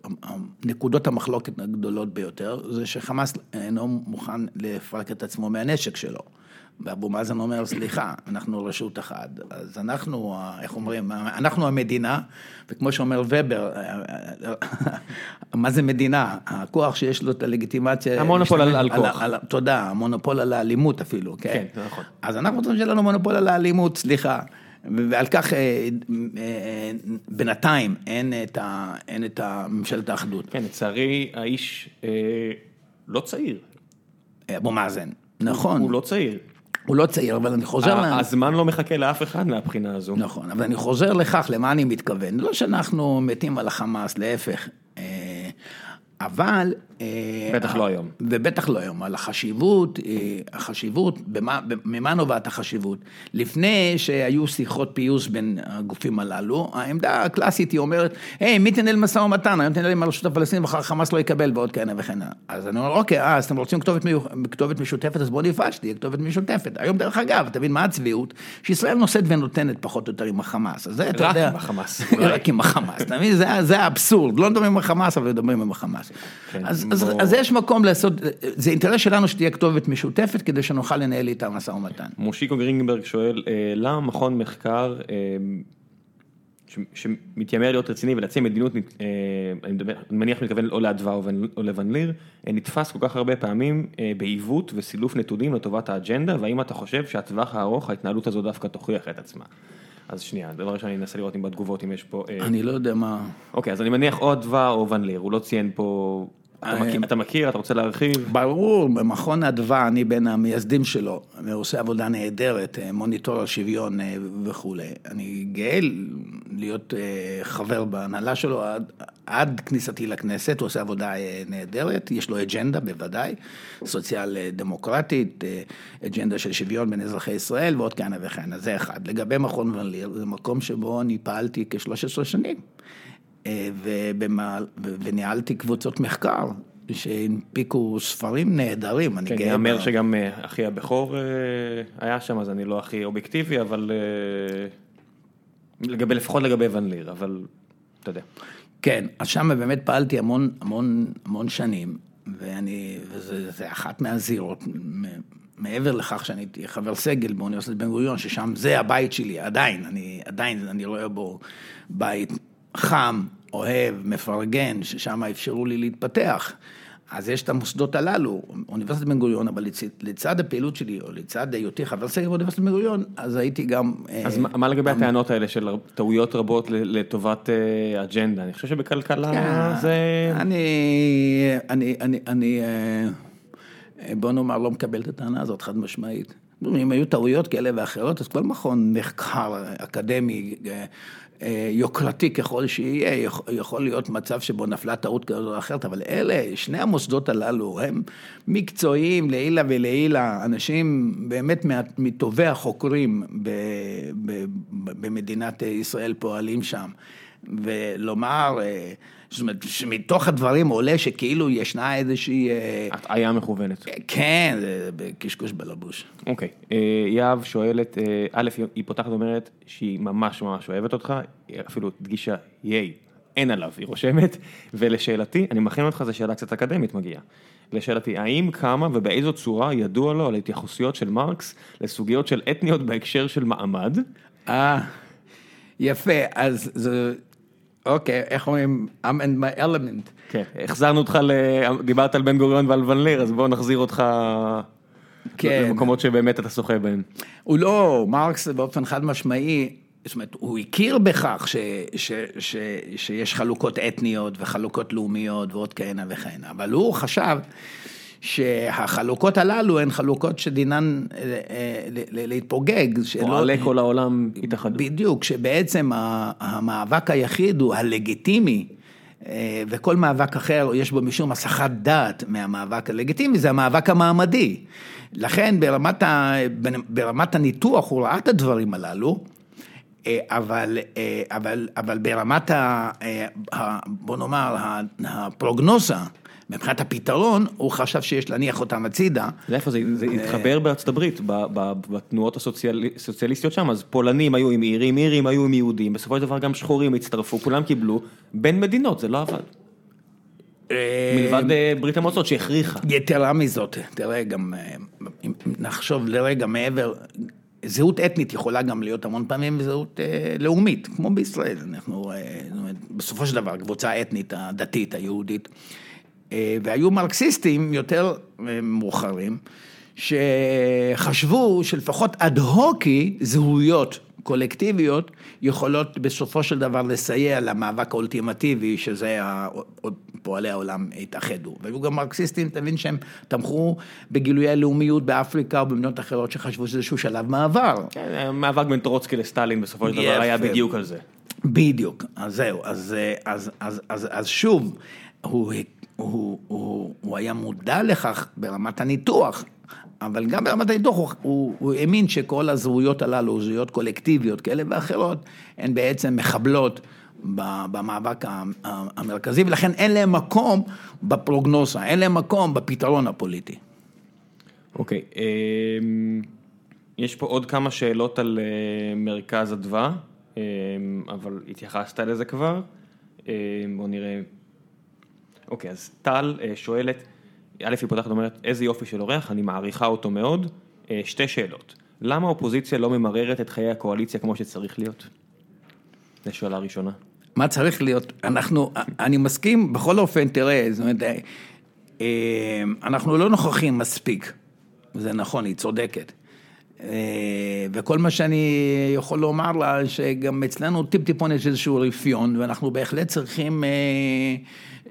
נקודות המחלוקת הגדולות ביותר, זה שחמאס אינו מוכן לפרק את עצמו מהנשק שלו. ואבו מאזן אומר, סליחה, אנחנו רשות אחת, אז אנחנו, איך אומרים, אנחנו המדינה, וכמו שאומר ובר, מה זה מדינה? הכוח שיש לו את הלגיטימציה... המונופול על, על כוח. על, תודה, המונופול על האלימות אפילו, כן? כן, נכון. אז אנחנו רוצים שיהיה לנו מונופול על האלימות, סליחה. ועל כך אה, אה, בינתיים אין את, ה, אין את ממשלת האחדות. כן, לצערי האיש אה, לא צעיר. אבו מאזן, נכון. הוא לא צעיר. הוא לא צעיר, אבל אני חוזר... הזמן לא מחכה לאף אחד מהבחינה הזו. נכון, אבל אני חוזר לכך, למה אני מתכוון? לא שאנחנו מתים על החמאס, להפך. אבל... אה, בטח לא היום. ובטח לא היום, על החשיבות, אה, החשיבות, במה, ממה נובעת החשיבות? לפני שהיו שיחות פיוס בין הגופים הללו, העמדה הקלאסית היא אומרת, היי, מי תנהל משא ומתן? היום תנהל עם הרשות הפלסטינית ואחר חמאס לא יקבל ועוד כהנה וכהנה. אז אני אומר, אוקיי, אז אתם רוצים כתובת, כתובת משותפת, אז בואו נפעל שתהיה כתובת משותפת. היום, דרך אגב, תבין מה הצביעות? שישראל נושאת ונותנת פחות או יותר עם החמאס. אז זה, אתה יודע... רק עם החמאס. רק עם החמאס, אתה מבין? זה האבסורד. לא מדברים עם החמאס, אבל מדברים עם החמאס. כן, אז, אז, בוא... אז יש מקום לעשות, זה אינטרס שלנו שתהיה כתובת משותפת כדי שנוכל לנהל איתה משא ומתן. מושיקו גרינגברג שואל, אה, למה מכון מחקר אה, שמתיימר להיות רציני ולהציע מדיניות, אה, אני מדבר, אני מניח מתכוון או לאדווה או לבן ליר, נתפס כל כך הרבה פעמים בעיוות וסילוף נתונים לטובת האג'נדה, והאם אתה חושב שהטווח הארוך ההתנהלות הזו דווקא תוכיח את עצמה? אז שנייה, דבר ראשון אני אנסה לראות אם בתגובות אם יש פה... אני לא יודע מה... אוקיי, אז אני מניח או אדווה או ון ליר, הוא לא ציין פה אתה מכיר, אתה רוצה להרחיב? ברור, במכון אדווה, אני בין המייסדים שלו, ועושה עבודה נהדרת, אה, מוניטור השוויון אה, וכולי. אני גאה להיות אה, חבר בהנהלה שלו עד, עד כניסתי לכנסת, הוא עושה עבודה נהדרת, יש לו אג'נדה בוודאי, סוציאל דמוקרטית, אג'נדה של שוויון בין אזרחי ישראל ועוד כהנה וכהנה, זה אחד. לגבי מכון ון ליר, זה מקום שבו אני פעלתי כ-13 שנים. ובמה, וניהלתי קבוצות מחקר שהנפיקו ספרים נהדרים, אני כן, גאה. כן, יאמר שגם אה, אחי הבכור אה, היה שם, אז אני לא הכי אובייקטיבי, אבל אה, לגבי, לפחות לגבי ון ליר, אבל אתה יודע. כן, אז שם באמת פעלתי המון, המון, המון שנים, ואני, וזה אחת מהזירות, מעבר לכך שאני הייתי חבר סגל באוניברסיטת בן גוריון, ששם זה הבית שלי, עדיין, אני עדיין, אני רואה בו בית חם, אוהב, מפרגן, ששם אפשרו לי להתפתח. אז יש את המוסדות הללו, אוניברסיטת בן גוריון, אבל לצד, לצד הפעילות שלי, או לצד היותי חבר סגל באוניברסיטת בן גוריון, אז הייתי גם... אז אה, מה לגבי הטענות האלה של טעויות רבות לטובת אה, אג'נדה? אני חושב שבכלכלה כן, זה... אני, אני, אני, אני, אה, בוא נאמר, לא מקבל את הטענה הזאת, חד משמעית. אם היו טעויות כאלה ואחרות, אז כל מכון מחקר אקדמי אה, יוקרתי ככל שיהיה, יכול להיות מצב שבו נפלה טעות כזו או אחרת, אבל אלה, שני המוסדות הללו, הם מקצועיים לעילה ולעילה, אנשים באמת מטובי החוקרים במדינת ישראל פועלים שם. ולומר, אה, זאת אומרת, שמתוך הדברים עולה שכאילו ישנה איזושהי... אה, הטעיה מכוונת. כן, זה קשקוש בלבוש. אוקיי, אה, יהב שואלת, א', היא פותחת ואומרת שהיא ממש ממש אוהבת אותך, אפילו הדגישה ייי, אין עליו, היא רושמת, ולשאלתי, אני מכין אותך, זו שאלה קצת אקדמית מגיעה. לשאלתי, האם כמה ובאיזו צורה ידוע לו על התייחסויות של מרקס לסוגיות של אתניות בהקשר של מעמד? אה, יפה, אז זה אוקיי, איך אומרים? I'm in my element. כן, החזרנו אותך, דיברת על בן גוריון ועל ון ליר, אז בואו נחזיר אותך כן. למקומות שבאמת אתה שוחה בהם. הוא לא, מרקס באופן חד משמעי, זאת אומרת, הוא הכיר בכך ש, ש, ש, שיש חלוקות אתניות וחלוקות לאומיות ועוד כהנה וכהנה, אבל הוא חשב שהחלוקות הללו הן חלוקות שדינן אה, אה, להתפוגג. פועלי כל העולם התאחדו. בדיוק, שבעצם המאבק היחיד הוא הלגיטימי. אה, וכל מאבק אחר יש בו משום הסחת דעת מהמאבק הלגיטימי, זה המאבק המעמדי. לכן ברמת, ה, ברמת הניתוח הוא ראה את הדברים הללו, אבל, אבל, אבל ברמת, ה, בוא נאמר, הפרוגנוזה, מבחינת הפתרון, הוא חשב שיש להניח אותם הצידה. זה איפה זה, זה התחבר בארצות הברית, בתנועות הסוציאליסטיות שם, אז פולנים היו עם אירים, אירים היו עם יהודים, בסופו של דבר גם שחורים הצטרפו, כולם קיבלו, בין מדינות, זה לא עבד. מלבד אה, ברית המועצות שהכריחה. יתרה מזאת, תראה גם, אה, אם נחשוב לרגע מעבר, זהות אתנית יכולה גם להיות המון פעמים זהות אה, לאומית, כמו בישראל, אנחנו, בסופו של דבר, קבוצה אתנית הדתית היהודית. אה, והיו מרקסיסטים יותר אה, מאוחרים, שחשבו שלפחות אד הוקי זהויות קולקטיביות יכולות בסופו של דבר לסייע למאבק האולטימטיבי שזה פועלי העולם התאחדו. והיו גם מרקסיסטים, תבין שהם תמכו בגילויי לאומיות באפריקה או במדינות אחרות שחשבו שזה איזשהו שלב מעבר. כן, המאבק בין טרוצקי לסטלין בסופו של דבר היה בדיוק על זה. בדיוק, אז זהו, אז, אז, אז, אז, אז שוב, הוא הוא, הוא, הוא היה מודע לכך ברמת הניתוח, אבל גם ברמת הניתוח הוא, הוא, הוא האמין שכל הזהויות הללו, זהויות קולקטיביות כאלה ואחרות, הן בעצם מחבלות במאבק המרכזי, ולכן אין להם מקום בפרוגנוזה, אין להם מקום בפתרון הפוליטי. אוקיי, okay, אמ, יש פה עוד כמה שאלות על אה, מרכז אדווה, אמ, אבל התייחסת לזה כבר. אמ, בואו נראה אוקיי, אז טל אה, שואלת, א', היא פותחת ואומרת, איזה יופי של אורח, אני מעריכה אותו מאוד. אה, שתי שאלות, למה האופוזיציה לא ממררת את חיי הקואליציה כמו שצריך להיות? זו שאלה ראשונה. מה צריך להיות? אנחנו, אני מסכים, בכל אופן, תראה, זאת אומרת, אה, אנחנו לא נוכחים מספיק, זה נכון, היא צודקת. וכל מה שאני יכול לומר לה, שגם אצלנו טיפ-טיפון יש איזשהו רפיון, ואנחנו בהחלט צריכים,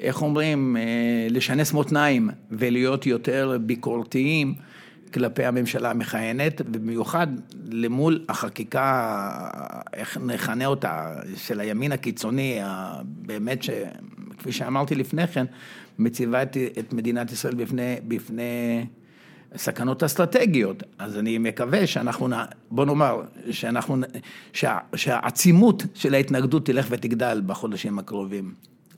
איך אומרים, לשנס מותניים ולהיות יותר ביקורתיים. כלפי הממשלה המכהנת, ובמיוחד למול החקיקה, איך נכנה אותה, של הימין הקיצוני, באמת שכפי שאמרתי לפני כן, מציבה את מדינת ישראל בפני, בפני סכנות אסטרטגיות. אז אני מקווה שאנחנו, בוא נאמר, שאנחנו, שה, שהעצימות של ההתנגדות תלך ותגדל בחודשים הקרובים.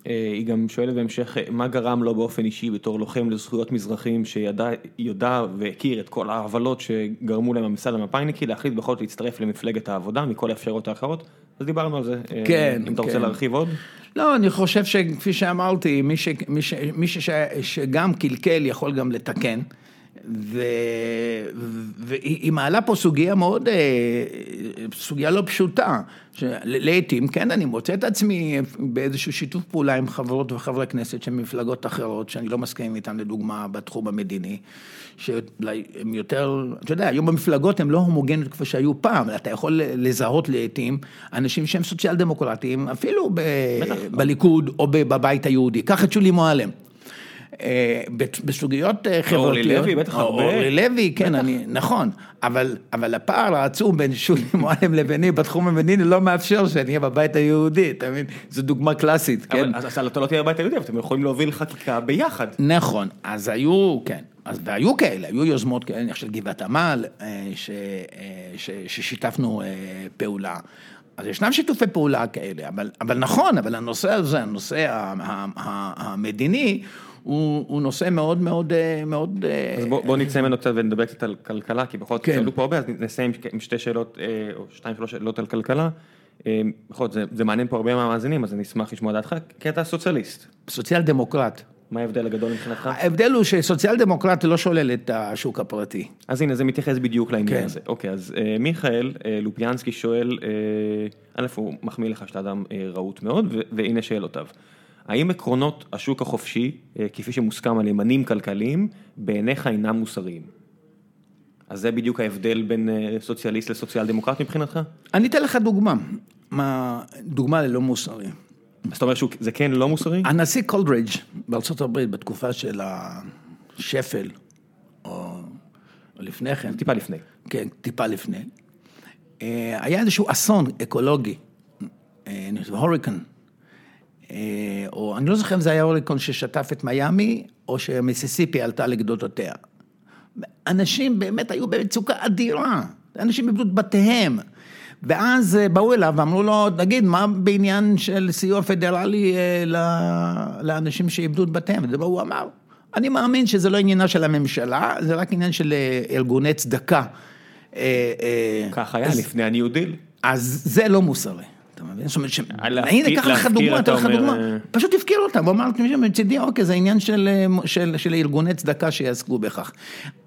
אה, היא גם שואלת בהמשך, מה גרם לו באופן אישי בתור לוחם לזכויות מזרחים שידע והכיר את כל העוולות שגרמו להם הממסד המפא"יניקי להחליט בכל זאת להצטרף למפלגת העבודה מכל האפשרויות האחרות? אז דיברנו על זה. אה, כן. אם אתה רוצה כן. להרחיב עוד? לא, אני חושב שכפי שאמרתי, מי, ש, מי, ש, מי ש, שגם קלקל יכול גם לתקן. והיא מעלה פה סוגיה מאוד, אה, סוגיה לא פשוטה, שלעיתים, כן, אני מוצא את עצמי באיזשהו שיתוף פעולה עם חברות וחברי כנסת של מפלגות אחרות, שאני לא מסכים איתן, לדוגמה, בתחום המדיני, שהם יותר, אתה יודע, היום במפלגות הן לא הומוגניות כפי שהיו פעם, אתה יכול לזהות לעיתים אנשים שהם סוציאל דמוקרטיים, אפילו ב- בליכוד או בבית היהודי, קח את שולי מועלם. אה, בסוגיות אה, חברתיות. אורלי לוי, בטח הרבה. אורלי לוי, כן, אני, נכון, אבל, אבל הפער העצום בין שולי מועלם לביני בתחום המדיני לא מאפשר שאני אהיה בבית היהודי, אתה מבין? זו דוגמה קלאסית, כן. אז אתה לא תהיה בבית היהודי, אבל אתם יכולים להוביל חקיקה ביחד. נכון, אז היו, כן, אז והיו כאלה, היו יוזמות כאלה, אני חושב גבעת עמל, אה, ששיתפנו פעולה. אז ישנם שיתופי פעולה כאלה, אבל, אבל נכון, אבל הנושא הזה, הנושא המדיני, הוא הוא נושא מאוד מאוד מאוד... אז בוא בוא נצא ממנו קצת ונדבר קצת על כלכלה, כי בכל זאת כן. שאלו פה הרבה, אז נסיים עם שתי שאלות, אה, או שתיים שלוש שאלות על כלכלה. אה, בכל זאת, זה זה מעניין פה הרבה מהמאזינים, אז אני אשמח לשמוע דעתך, כי אתה סוציאליסט. סוציאל דמוקרט. מה ההבדל הגדול מבחינתך? ההבדל הוא שסוציאל דמוקרט לא שולל את השוק הפרטי. אז הנה, זה מתייחס בדיוק לעניין כן. הזה. אוקיי, אז uh, מיכאל uh, לופיאנסקי שואל, א', uh, הוא מחמיא לך שאתה אדם uh, רהוט מאוד, והנה שאלותיו. האם עקרונות השוק החופשי, אה, כפי שמוסכם על ימנים כלכליים, בעיניך אינם מוסריים? אז זה בדיוק ההבדל בין אה, סוציאליסט לסוציאל דמוקרט מבחינתך? אני אתן לך דוגמה, מה, דוגמה ללא מוסרי. אז אתה אומר שזה כן לא מוסרי? הנשיא קולדרידג' בארצות הברית בתקופה של השפל, או, או לפני כן. טיפה לפני. כן, טיפה לפני. אה, היה איזשהו אסון אקולוגי, הוריקן. אה, או אני לא זוכר אם זה היה אוריקון ששטף את מיאמי, או שמיסיסיפי עלתה לגדותיה. אנשים באמת היו במצוקה אדירה, אנשים איבדו את בתיהם. ואז אה, באו אליו ואמרו לו, תגיד, מה בעניין של סיוע פדרלי אה, לאנשים שאיבדו את בתיהם? והוא אמר, אני מאמין שזה לא עניינה של הממשלה, זה רק עניין של ארגוני צדקה. כך היה לפני הניו דיל. אז זה לא מוסרי. אתה מבין? זאת אומרת, הנה, קח לך דוגמה, אתן לך דוגמה, אה, פשוט הפקיר אותם, הוא אמר, מצידי, אוקיי, זה עניין אה, של ארגוני צדקה שיעסקו בכך.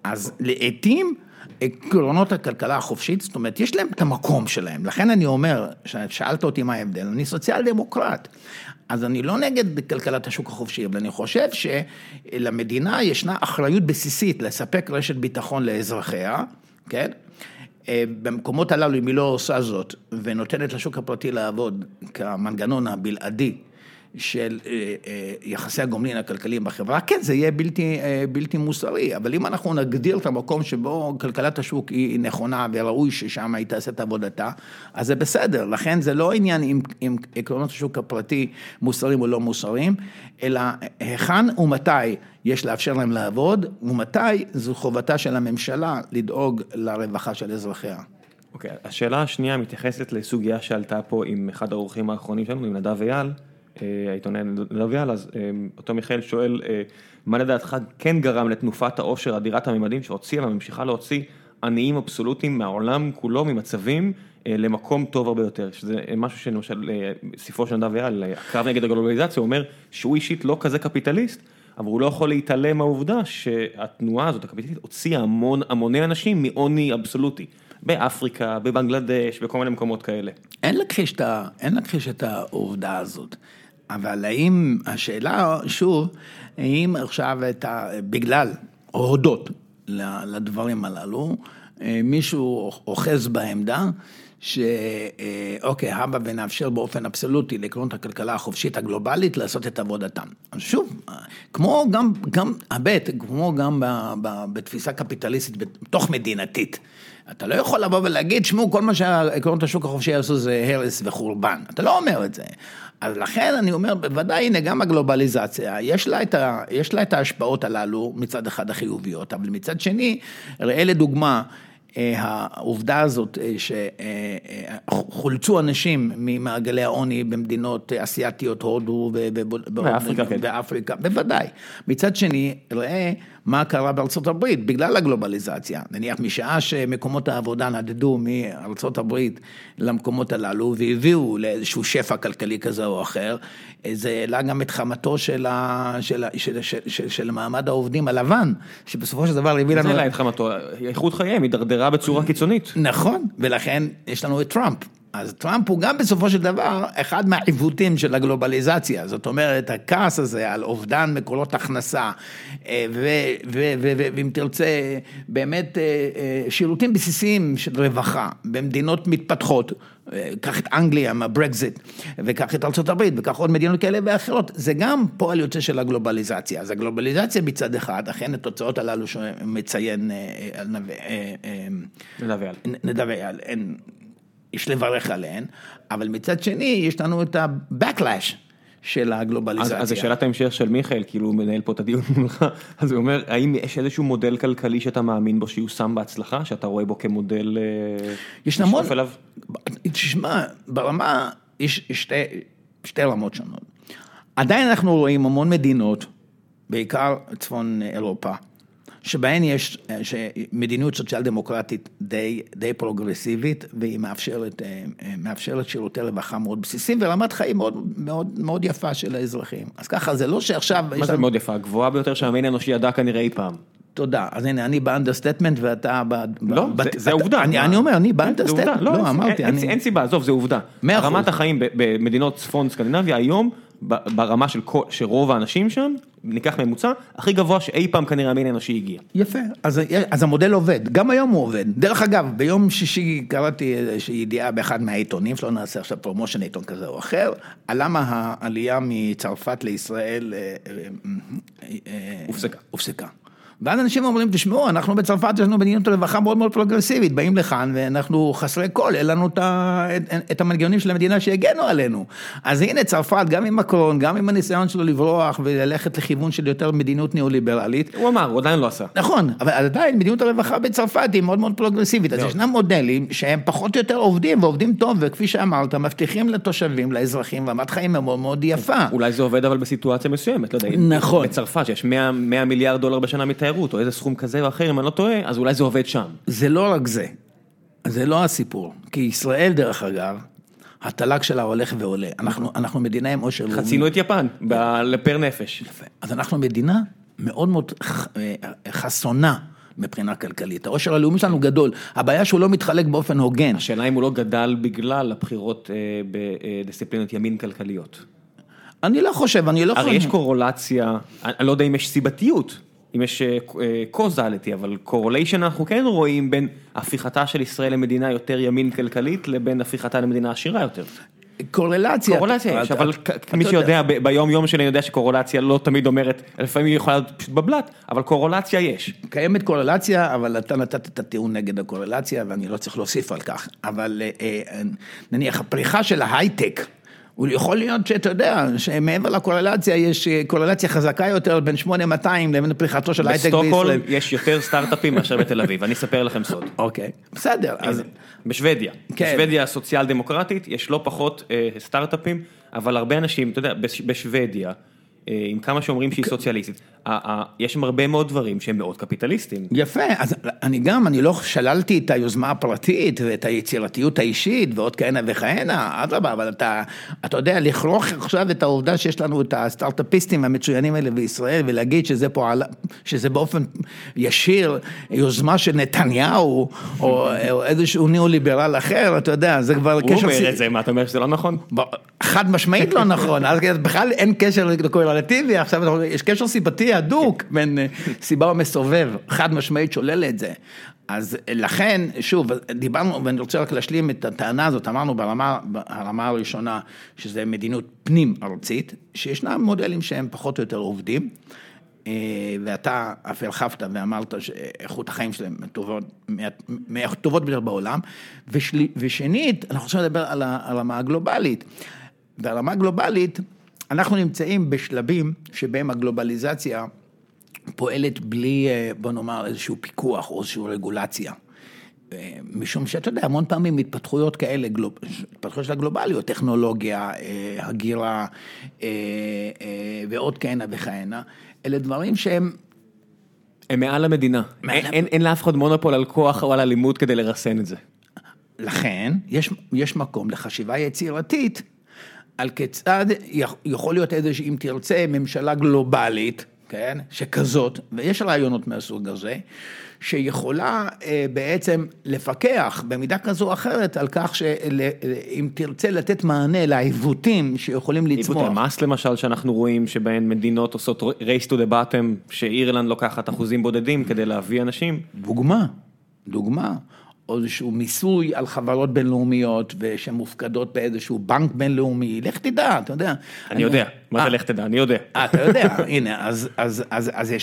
אז לעתים, עקרונות הכלכלה החופשית, זאת אומרת, יש להם את המקום שלהם, לכן אני אומר, שאלת אותי מה ההבדל, אני סוציאל דמוקרט, אז אני לא נגד כלכלת השוק החופשי, אבל אני חושב שלמדינה ישנה אחריות בסיסית לספק רשת ביטחון לאזרחיה, כן? אה, במקומות הללו, אם היא לא עושה זאת, ונותנת לשוק הפרטי לעבוד כמנגנון הבלעדי של אה, אה, יחסי הגומלין הכלכליים בחברה, כן, זה יהיה בלתי, בלתי מוסרי, אבל אם אנחנו נגדיר את המקום שבו כלכלת השוק היא נכונה וראוי ששם היא תעשה את עבודתה, אז זה בסדר, לכן זה לא עניין אם, אם עקרונות השוק הפרטי מוסריים או לא מוסריים, אלא היכן ומתי יש לאפשר להם לעבוד, ומתי זו חובתה של הממשלה לדאוג לרווחה של אזרחיה. אוקיי, okay, השאלה השנייה מתייחסת לסוגיה שעלתה פה עם אחד האורחים האחרונים שלנו, עם נדב אייל, אה, העיתונאי נדב אייל, אז אה, אותו מיכאל שואל, אה, מה לדעתך כן גרם לתנופת העושר אדירת הממדים שהוציאה וממשיכה להוציא עניים אבסולוטיים מהעולם כולו, ממצבים למקום טוב הרבה יותר, שזה משהו שלמשל, ספרו של נדב אייל, הקרב נגד הגלובליזציה, אומר שהוא אישית לא כזה קפיטליסט, אבל הוא לא יכול להתעלם מהעובדה שהתנועה הזאת, הקפיטליסטית, הוציאה המון, המוני אנשים מעוני אבסולוטי. באפריקה, בבנגלדש, בכל מיני מקומות כאלה. אין להכחיש את, את העובדה הזאת. אבל האם, השאלה, שוב, האם עכשיו את ה... בגלל, או הודות לדברים הללו, אה, מישהו אוחז בעמדה, שאוקיי, הבה ונאפשר באופן אבסולוטי לעקרונות הכלכלה החופשית הגלובלית לעשות את עבודתם. אז שוב, כמו גם, גם, הבט, כמו גם ב, ב, בתפיסה קפיטליסטית, בתוך מדינתית. אתה לא יכול לבוא ולהגיד, שמעו, כל מה שעקרונות השוק החופשי יעשו זה הרס וחורבן. אתה לא אומר את זה. אז לכן אני אומר, בוודאי, הנה, גם הגלובליזציה, יש לה, את ה, יש לה את ההשפעות הללו, מצד אחד החיוביות, אבל מצד שני, ראה לדוגמה, אה, העובדה הזאת אה, שחולצו אנשים ממעגלי העוני במדינות אסיאתיות, הודו ואפריקה, כן. בוודאי. מצד שני, ראה מה קרה בארצות הברית בגלל הגלובליזציה. נניח משעה שמקומות העבודה נדדו מארצות הברית למקומות הללו והביאו לאיזשהו שפע כלכלי כזה או אחר, זה העלה גם את חמתו של, ה, של, של, של, של, של מעמד העובדים הלבן, שבסופו של דבר הביא לנו... זה העלה את חמתו, איכות חייהם הידרדרה בצורה קיצונית. נכון, ולכן יש לנו את טראמפ. אז טראמפ הוא גם בסופו של דבר אחד מהעיוותים של הגלובליזציה, זאת אומרת הכעס הזה על אובדן מקורות הכנסה, אה, ואם תרצה באמת אה, אה, שירותים בסיסיים של רווחה במדינות מתפתחות, קח את אנגליה מהברקזיט, וקח את ארה"ב, וקח עוד מדינות כאלה ואחרות, זה גם פועל יוצא של הגלובליזציה. אז הגלובליזציה מצד אחד, אכן התוצאות הללו שמציין נדב אייל, יש לברך עליהן, אבל מצד שני יש לנו את ה-Backlash. של הגלובליזציה. אז, אז שאלת ההמשך של מיכאל, כאילו הוא מנהל פה את הדיון מולך, אז הוא אומר, האם יש איזשהו מודל כלכלי שאתה מאמין בו שיושם בהצלחה, שאתה רואה בו כמודל אה, יש המון, תשמע, ברמה, יש שתי, שתי רמות שונות. עדיין אנחנו רואים המון מדינות, בעיקר צפון אירופה, שבהן יש מדיניות סוציאל דמוקרטית די, די פרוגרסיבית, והיא מאפשרת, אה, מאפשרת שירותי רווחה מאוד בסיסיים ורמת חיים מאוד, מאוד, מאוד יפה של האזרחים. אז ככה, זה לא שעכשיו... מה זה לנו... מאוד יפה? הגבוהה ביותר שהמין האנושי ידע כנראה אי פעם. תודה, אז הנה, אני ב understatement ואתה ב... לא, ב... זה, בת... זה עובדה. אני, אני אומר, אני ב understatement, לא, לא אמרתי. אין, אני... אין סיבה, עזוב, זה עובדה. רמת החיים במדינות צפון סקנדינביה היום ברמה של כל, שרוב האנשים שם, ניקח ממוצע, הכי גבוה שאי פעם כנראה המין האנושי הגיע. יפה, אז, אז המודל עובד, גם היום הוא עובד. דרך אגב, ביום שישי קראתי איזושהי ידיעה באחד מהעיתונים, שלא נעשה עכשיו promotion עיתון כזה או אחר, על למה העלייה מצרפת לישראל אה, אה, אה, הופסקה. הופסקה. ואז אנשים אומרים, תשמעו, אנחנו בצרפת, יש לנו מדיניות רווחה מאוד מאוד פרוגרסיבית, באים לכאן ואנחנו חסרי כל, אין לנו את, המנגנונים של המדינה שיגנו עלינו. אז הנה צרפת, גם עם מקרון, גם עם הניסיון שלו לברוח וללכת לכיוון של יותר מדיניות ניאו-ליברלית. הוא אמר, הוא עדיין לא עשה. נכון, אבל עדיין מדיניות הרווחה בצרפת היא מאוד מאוד פרוגרסיבית, אז ישנם מודלים שהם פחות או יותר עובדים ועובדים טוב, וכפי שאמרת, מבטיחים לתושבים, לאזרחים, רמת חיים מאוד מאוד יפה. אולי זה עובד אבל בסיטואציה מסוימת, לא יודע, נכון. בצרפת שיש 100, 100 מיליארד דולר בשנה מתיירות. תיירות, או איזה סכום כזה או אחר, אם אני לא טועה, אז אולי זה עובד שם. זה לא רק זה, זה לא הסיפור. כי ישראל, דרך אגב, התל"ג שלה הולך ועולה. אנחנו, אנחנו מדינה עם עושר לאומי. חצינו את יפן, לפר נפש. יפה. אז אנחנו מדינה מאוד מאוד חסונה. מבחינה כלכלית, העושר הלאומי שלנו גדול, הבעיה שהוא לא מתחלק באופן הוגן. השאלה אם הוא לא גדל בגלל הבחירות אה, בדיסציפלינות ימין כלכליות. אני לא חושב, אני לא חושב. הרי יש קורולציה, אני לא יודע אם יש סיבתיות אם יש קוזליטי, אה, אבל קורוליישן אנחנו כן רואים בין הפיכתה של ישראל למדינה יותר ימין כלכלית לבין הפיכתה למדינה עשירה יותר. קורלציה. קורלציה יש, אבל מי שיודע ביום יום שלי, יודע שקורולציה לא תמיד אומרת, לפעמים היא יכולה להיות פשוט בבלת, אבל קורולציה יש. קיימת קורלציה, אבל אתה נתת את הטיעון נגד הקורלציה, ואני לא צריך להוסיף על כך. אבל אה, אה, נניח הפריחה של ההייטק, יכול להיות שאתה יודע, שמעבר לקורלציה יש קורלציה חזקה יותר בין 8200 לבין פריחתו של הייטק בישראל. בסטוקהולם יש יותר סטארט-אפים מאשר בתל אביב, אני אספר לכם סוד. אוקיי, בסדר. אז בשוודיה, כן. בשוודיה הסוציאל דמוקרטית יש לא פחות אה, סטארט-אפים, אבל הרבה אנשים, אתה יודע, בשוודיה. אה, עם כמה שאומרים שהיא סוציאליסטית, יש שם הרבה מאוד דברים שהם מאוד קפיטליסטיים. יפה, אז אני גם, אני לא שללתי את היוזמה הפרטית ואת היצירתיות האישית ועוד כהנה וכהנה, אדרבה, אבל אתה, אתה יודע, לכרוך עכשיו את העובדה שיש לנו את הסטארט-אפיסטים המצוינים האלה בישראל ולהגיד שזה פועל, שזה באופן ישיר יוזמה של נתניהו או, או איזשהו ניאו-ליברל אחר, אתה יודע, זה כבר קשר... הוא אומר את זה, מה אתה אומר שזה לא נכון? חד משמעית לא נכון, אז בכלל אין קשר קורלטיבי, עכשיו יש קשר סיבתי הדוק. בין אה, סיבה ומסובב, חד משמעית שולל את זה. אז לכן, שוב, דיברנו, ואני רוצה רק להשלים את הטענה הזאת, אמרנו ברמה, ברמה הראשונה, שזה מדיניות פנים ארצית, שישנם מודלים שהם פחות או יותר עובדים, אה, ואתה אף הרחבת ואמרת שאיכות החיים שלהם טובות, מהטובות ביותר בעולם, ושל, ושנית, אנחנו רוצים לדבר על הרמה הגלובלית, והרמה הגלובלית, אנחנו נמצאים בשלבים שבהם הגלובליזציה פועלת בלי, אה, בוא נאמר, איזשהו פיקוח או איזושהי רגולציה. אה, משום שאתה יודע, המון פעמים התפתחויות כאלה, התפתחויות של הגלובליות, טכנולוגיה, אה, הגירה ועוד כהנה וכהנה, אלה דברים שהם... הם מעל המדינה, מעל... אין, אין לאף אחד מונופול על כוח או על אלימות כדי לרסן את זה. לכן, יש, יש מקום לחשיבה יצירתית על כיצד יכול להיות איזושהי, אם תרצה, ממשלה גלובלית, כן, שכזאת, ויש רעיונות מהסוג הזה, שיכולה אה, בעצם לפקח במידה כזו או אחרת על כך שאם תרצה לתת מענה לעיוותים שיכולים לצמוח. עיוותי המס למשל שאנחנו רואים שבהן מדינות עושות race to the bottom, שאירלנד לוקחת אחוזים בודדים כדי להביא אנשים. דוגמה, דוגמה. או איזשהו מיסוי על חברות בינלאומיות ושמופקדות באיזשהו בנק בינלאומי, לך תדע, אתה יודע. אני יודע, מה זה אה. לך תדע, אני יודע. אה, אתה יודע, הנה, אז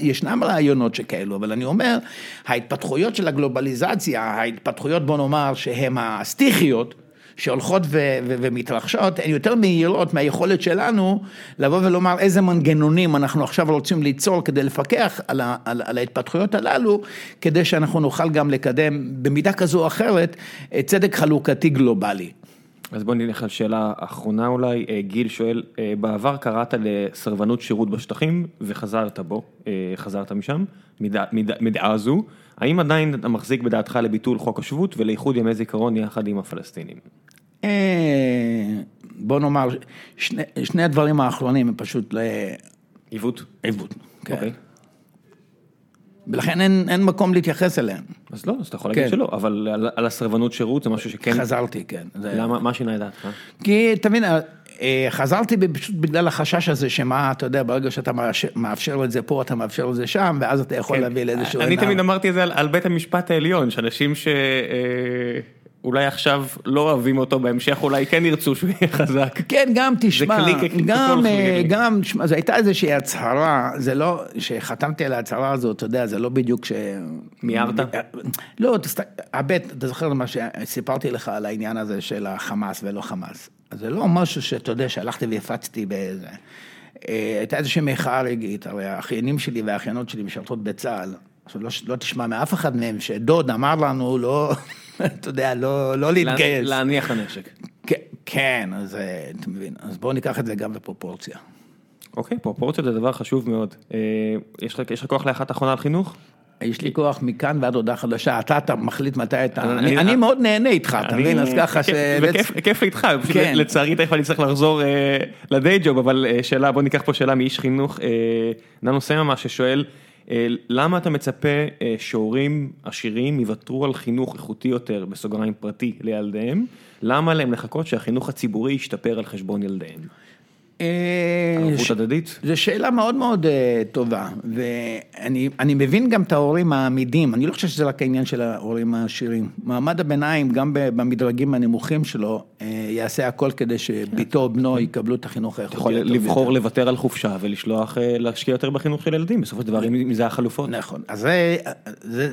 ישנם רעיונות שכאלו, אבל אני אומר, ההתפתחויות של הגלובליזציה, ההתפתחויות בוא נאמר שהן הסטיכיות, שהולכות ו- ו- ומתרחשות, הן יותר מהירות מהיכולת שלנו לבוא ולומר איזה מנגנונים אנחנו עכשיו רוצים ליצור כדי לפקח על, ה- על, על ההתפתחויות הללו, כדי שאנחנו נוכל גם לקדם במידה כזו או אחרת צדק חלוקתי גלובלי. אז בוא נלך על שאלה אחרונה אולי, אה, גיל שואל, אה, בעבר קראת לסרבנות שירות בשטחים וחזרת בו, אה, חזרת משם, מדעה מדע, מדע זו, האם עדיין אתה מחזיק בדעתך לביטול חוק השבות ולאיחוד ימי זיכרון יחד עם הפלסטינים? בוא נאמר, שני, שני הדברים האחרונים הם פשוט ל... עיוות? עיוות, כן. אוקיי. ולכן אין, אין מקום להתייחס אליהם. אז לא, אז אתה יכול להגיד כן. שלא, אבל על, על הסרבנות שירות זה משהו שכן... חזרתי, כן. זה... למה, מה שינה את דעתך? כי, תבין, אה, חזרתי פשוט בגלל החשש הזה שמה, אתה יודע, ברגע שאתה מאפשר את זה פה, אתה מאפשר את זה שם, ואז אתה יכול כן. להביא לאיזשהו... אני תמיד אמרתי את זה על, בית המשפט העליון, שאנשים ש... אה, אולי עכשיו לא אוהבים אותו, בהמשך אולי כן ירצו שהוא יהיה חזק. כן, גם תשמע, גם, אה, גם, תשמע, זו הייתה איזושהי הצהרה, זה לא, שחתמתי על ההצהרה הזאת, אתה יודע, זה לא בדיוק ש... מיהרת? לא, הבט, אתה זוכר מה שסיפרתי לך על העניין הזה של החמאס ולא חמאס. זה לא משהו שאתה יודע, שהלכתי והפצתי באיזה... אה, הייתה איזושהי מחאה רגעית, הרי האחיינים שלי והאחיינות שלי משרתות בצה"ל. עכשיו לא, לא תשמע מאף אחד מהם שדוד אמר לנו לא, אתה יודע, לא, לא להתגייס. להניח הנשק. כן, כן, אז אה, אתה מבין, אז בואו ניקח את זה גם בפרופורציה. אוקיי, פרופורציה זה דבר חשוב מאוד. אה, יש לך כוח לאחת אחרונה על חינוך? יש לי כוח מכאן ועד הודעה חדשה, אתה, אתה מחליט מתי אתה, אני, אני מאוד נהנה איתך, אתה מבין? אז ככה ש... וכיף איתך, כן. לצערי תכף אני צריך לחזור לדיי ג'וב, אבל שאלה, בוא ניקח פה שאלה מאיש חינוך, ננו סממה ששואל, אה, למה אתה מצפה אה, שהורים עשירים יוותרו על חינוך איכותי יותר, בסוגריים פרטי, לילדיהם? למה להם לחכות שהחינוך הציבורי ישתפר על חשבון ילדיהם? אה, ערבות הדדית? זו שאלה מאוד מאוד אה, טובה, ואני מבין גם את ההורים העמידים, אני לא חושב שזה רק העניין של ההורים העשירים. מעמד הביניים, גם במדרגים הנמוכים שלו, אה, יעשה הכל כדי שביתו או בנו יקבלו את החינוך האיכותי. יכול לבחור לוותר על חופשה ולשלוח, להשקיע יותר בחינוך של ילדים, בסופו של דבר, אם זה החלופות. נכון, אז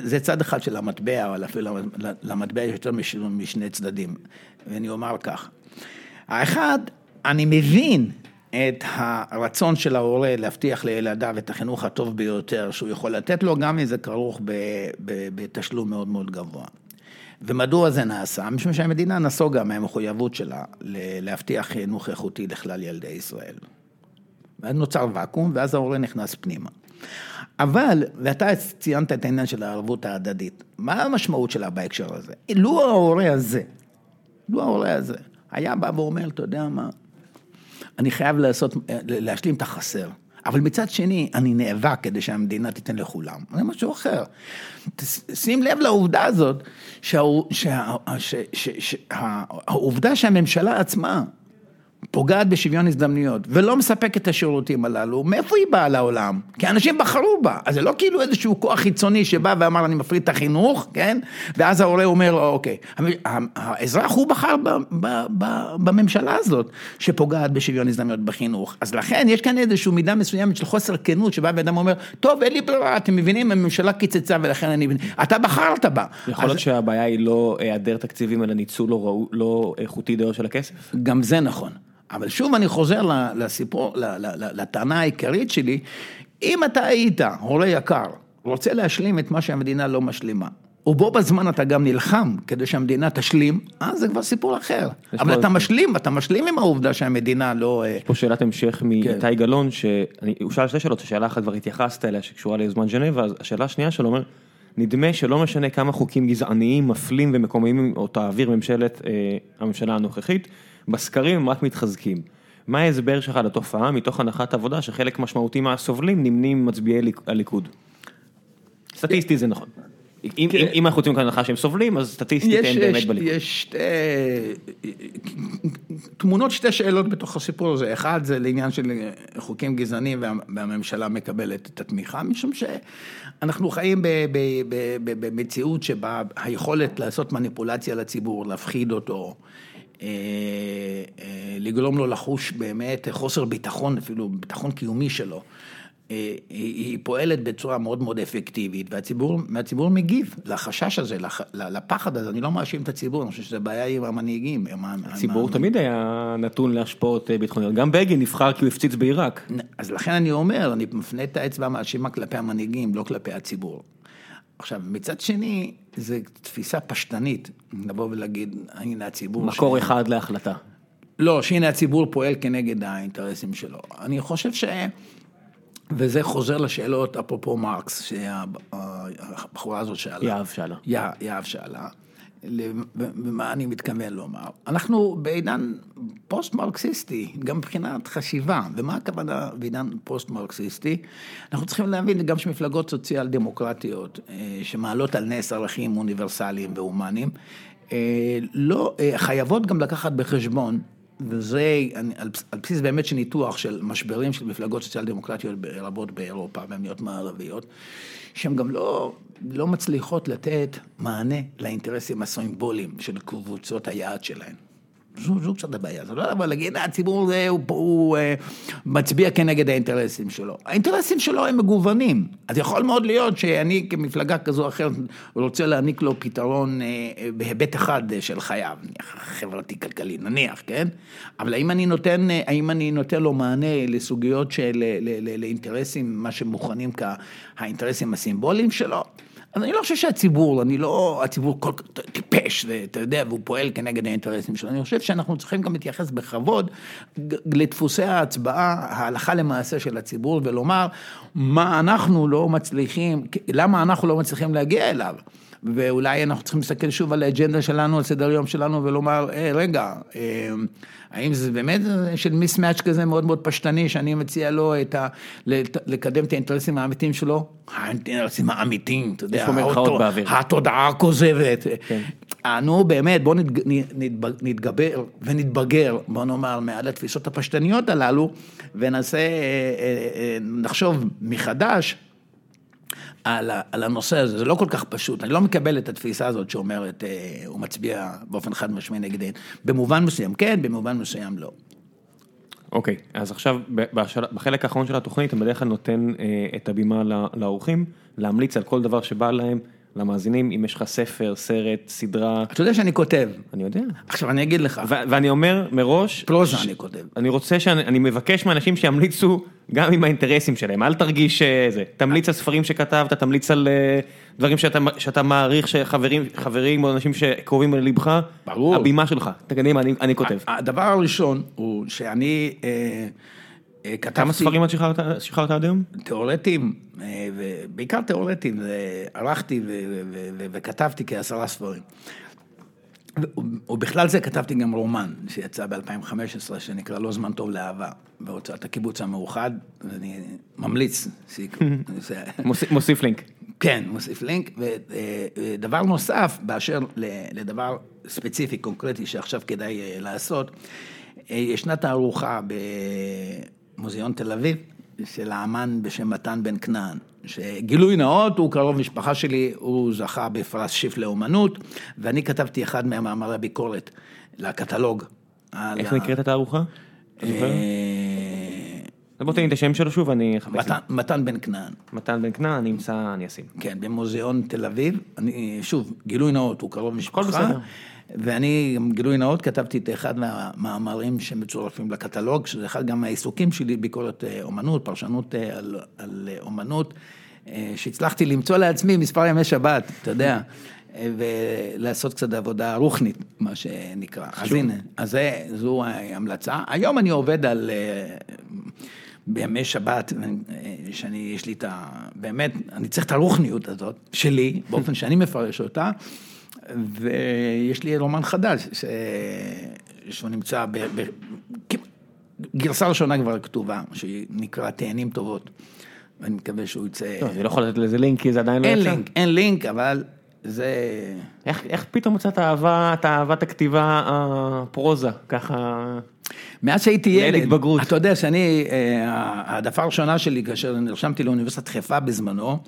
זה צד אחד של המטבע, אבל אפילו למטבע יש יותר משני צדדים, ואני אומר כך. האחד, אני מבין את הרצון של ההורה להבטיח לילדיו את החינוך הטוב ביותר שהוא יכול לתת לו, גם אם זה כרוך בתשלום מאוד מאוד גבוה. ומדוע זה נעשה? משום שהמדינה נסוגה מהמחויבות שלה להבטיח חינוך איכותי לכלל ילדי ישראל. ואז נוצר ואקום, ואז ההורה נכנס פנימה. אבל, ואתה ציינת את העניין של הערבות ההדדית, מה המשמעות שלה בהקשר הזה? לו ההורה הזה, לו ההורה הזה, היה בא ואומר, אתה יודע מה, אני חייב לעשות, להשלים את החסר. אבל מצד שני, אני נאבק כדי שהמדינה תיתן לכולם. זה משהו אחר. שים לב לעובדה הזאת, שהעובדה שהממשלה עצמה פוגעת בשוויון הזדמנויות ולא מספק את השירותים הללו, מאיפה היא באה לעולם? כי אנשים בחרו בה, אז זה לא כאילו איזשהו כוח חיצוני שבא ואמר אני מפריד את החינוך, כן? ואז ההורה אומר לו אוקיי, האזרח הוא בחר ב, ב, ב, בממשלה הזאת שפוגעת בשוויון הזדמנויות בחינוך, אז לכן יש כאן איזושהי מידה מסוימת של חוסר כנות שבא ואדם אומר, טוב אין לי ברירה, אתם מבינים, הממשלה קיצצה ולכן אני אתה בחרת בה. יכול להיות שהבעיה היא לא היעדר תקציבים אלא ניצול לא, לא איכותי דיו של הכסף? גם זה נכון. אבל שוב אני חוזר לסיפור, לטענה העיקרית שלי, אם אתה היית הורה יקר, רוצה להשלים את מה שהמדינה לא משלימה, ובו בזמן אתה גם נלחם כדי שהמדינה תשלים, אז זה כבר סיפור אחר. אבל אתה משלים, אתה משלים עם העובדה שהמדינה לא... יש פה שאלת המשך מאיתי כן. גלאון, שהוא שאל שתי שאלות, השאלה אחת כבר התייחסת אליה שקשורה ליוזמן ז'נבה, אז השאלה השנייה שלו אומר, נדמה שלא משנה כמה חוקים גזעניים, מפלים ומקומיים או תעביר ממשלת, אה, הממשלה הנוכחית, בסקרים הם רק מתחזקים. מה ההסבר שלך לתופעה מתוך הנחת עבודה שחלק משמעותי מהסובלים נמנים מצביעי הליכוד? סטטיסטי זה נכון. אם כן. אנחנו יוצאים כאן הנחה שהם סובלים, אז סטטיסטית הם באמת בליכוד. יש תמונות שתי שאלות בתוך הסיפור הזה, אחד זה לעניין של חוקים גזעניים והממשלה מקבלת את התמיכה, משום שאנחנו חיים במציאות שבה היכולת לעשות מניפולציה לציבור, להפחיד אותו, לגרום לו לחוש באמת חוסר ביטחון, אפילו ביטחון קיומי שלו. אה, היא פועלת בצורה מאוד מאוד אפקטיבית, והציבור, והציבור מגיב לחשש הזה, לפחד הזה, אני לא מאשים את הציבור, אני חושב שזה בעיה עם המנהיגים. הציבור תמיד היה נתון להשפעות ביטחוניות, גם בגין נבחר כי הוא הפציץ בעיראק. אז לכן אני אומר, אני מפנה את האצבע המאשימה כלפי המנהיגים, לא כלפי הציבור. עכשיו, מצד שני, זו תפיסה פשטנית, לבוא ולהגיד, הנה הציבור... מקור ש... אחד להחלטה. לא, שהנה הציבור פועל כנגד האינטרסים שלו. אני חושב ש... וזה חוזר לשאלות, אפרופו מרקס, שהבחורה הזאת שאלה. יהב שאלה. יהב שאלה. ומה אני מתכוון לומר? אנחנו בעידן פוסט-מרקסיסטי, גם מבחינת חשיבה, ומה הכוונה בעידן פוסט-מרקסיסטי? אנחנו צריכים להבין גם שמפלגות סוציאל דמוקרטיות, אה, שמעלות על נס ערכים אוניברסליים והומניים, אה, לא, אה, חייבות גם לקחת בחשבון וזה על, על בסיס באמת של ניתוח של משברים של מפלגות סוציאל דמוקרטיות רבות באירופה, במדינות מערביות, שהן גם לא, לא מצליחות לתת מענה לאינטרסים הסימבוליים של קבוצות היעד שלהן. זו, זו קצת הבעיה, זה לא לבוא להגיד, הציבור זה, הוא, הוא, הוא אה, מצביע כנגד האינטרסים שלו. האינטרסים שלו הם מגוונים, אז יכול מאוד להיות שאני כמפלגה כזו או אחרת רוצה להעניק לו פתרון אה, בהיבט אחד של חייו, חברתי-כלכלי, נניח, כן? אבל האם אני נותן, אה, האם אני נותן לו מענה לסוגיות של, לאינטרסים, מה שמוכנים כהאינטרסים הסימבוליים שלו? אני לא חושב שהציבור, אני לא, הציבור כל כך טיפש, ואתה יודע, והוא פועל כנגד האינטרסים שלו, אני חושב שאנחנו צריכים גם להתייחס בכבוד לדפוסי ההצבעה, ההלכה למעשה של הציבור, ולומר מה אנחנו לא מצליחים, למה אנחנו לא מצליחים להגיע אליו. ואולי אנחנו צריכים להסתכל שוב על האג'נדה שלנו, על סדר יום שלנו, ולומר, אה, רגע, אה, האם זה באמת של מיסמאץ' כזה מאוד מאוד פשטני, שאני מציע לו את ה... לקדם את האינטרסים האמיתיים שלו? האינטרסים האמיתיים, אתה יודע, התודעה הכוזבת. כן. אה, נו באמת, בואו נתגבר ונתבגר, בואו נאמר, מעל התפיסות הפשטניות הללו, ונעשה, נחשוב מחדש. על, על הנושא הזה, זה לא כל כך פשוט, אני לא מקבל את התפיסה הזאת שאומרת, אה, הוא מצביע באופן חד משמעי נגד, במובן מסוים כן, במובן מסוים לא. אוקיי, okay, אז עכשיו בשל... בחלק האחרון של התוכנית, אתה בדרך כלל נותן אה, את הבימה לאורחים, להמליץ על כל דבר שבא להם, למאזינים, אם יש לך ספר, סרט, סדרה. אתה יודע שאני כותב. אני יודע. עכשיו אני אגיד לך. ואני אומר מראש. פלוזה אני כותב. אני רוצה שאני אני מבקש מאנשים שימליצו גם עם האינטרסים שלהם, אל תרגיש אה, תמליץ על ספרים שכתבת, תמליץ על אה, דברים שאתה שאתה מעריך שחברים חברים או אנשים שקרובים ללבך. ברור. הבימה שלך, תגיד לי אני אני כותב. הדבר הראשון הוא שאני... אה, כתבתי... כמה ספרים את שחררת עד היום? תיאורטיים, בעיקר תיאורטיים, ערכתי וכתבתי כעשרה ספרים. ובכלל זה כתבתי גם רומן שיצא ב-2015, שנקרא לא זמן טוב לאהבה, בהוצאת הקיבוץ המאוחד, ואני ממליץ. מוסיף לינק. כן, מוסיף לינק, ודבר נוסף, באשר לדבר ספציפי, קונקרטי, שעכשיו כדאי לעשות, ישנה תערוכה במוזיאון תל אביב של האמן בשם מתן בן כנען, שגילוי נאות, הוא קרוב משפחה שלי, הוא זכה בפרס שיף לאומנות, ואני כתבתי אחד מהמאמרי הביקורת לקטלוג. איך נקראת התערוכה? אה, בוא תן לי את השם שלו שוב, אני אחפש. מתן- מתן בן כנען. מתן בן כנען, אני אמצא, אני אשים. כן, במוזיאון תל אביב, אני, שוב, גילוי נאות, הוא קרוב משפחה, בסדר. ואני, גילוי נאות, כתבתי את אחד מהמאמרים שמצורפים לקטלוג, שזה אחד גם מהעיסוקים שלי, ביקורת אה, אומנות, פרשנות אה, על, על אה, אומנות, שהצלחתי למצוא לעצמי מספר ימי שבת, אתה יודע, ולעשות קצת עבודה רוחנית, מה שנקרא. אז הנה, אז זה, זו ההמלצה. היום אני עובד על... בימי שבת, שאני, יש לי את ה... באמת, אני צריך את הרוחניות הזאת, שלי, באופן שאני מפרש אותה, ויש לי רומן חדש, ש... שהוא נמצא ב... ב... גרסה ראשונה כבר כתובה, שנקרא תאנים טובות, ואני מקווה שהוא יצא... טוב, אני לא יכול לתת לזה לינק כי זה עדיין לא אין יצא. לינק, אין לינק, אבל זה... איך, איך פתאום מצאת אהבה, את אהבת הכתיבה הפרוזה, ככה... מאז שהייתי ילד התבגרות. אתה יודע שאני, אה, העדפה הראשונה שלי כאשר נרשמתי לאוניברסיטת חיפה בזמנו,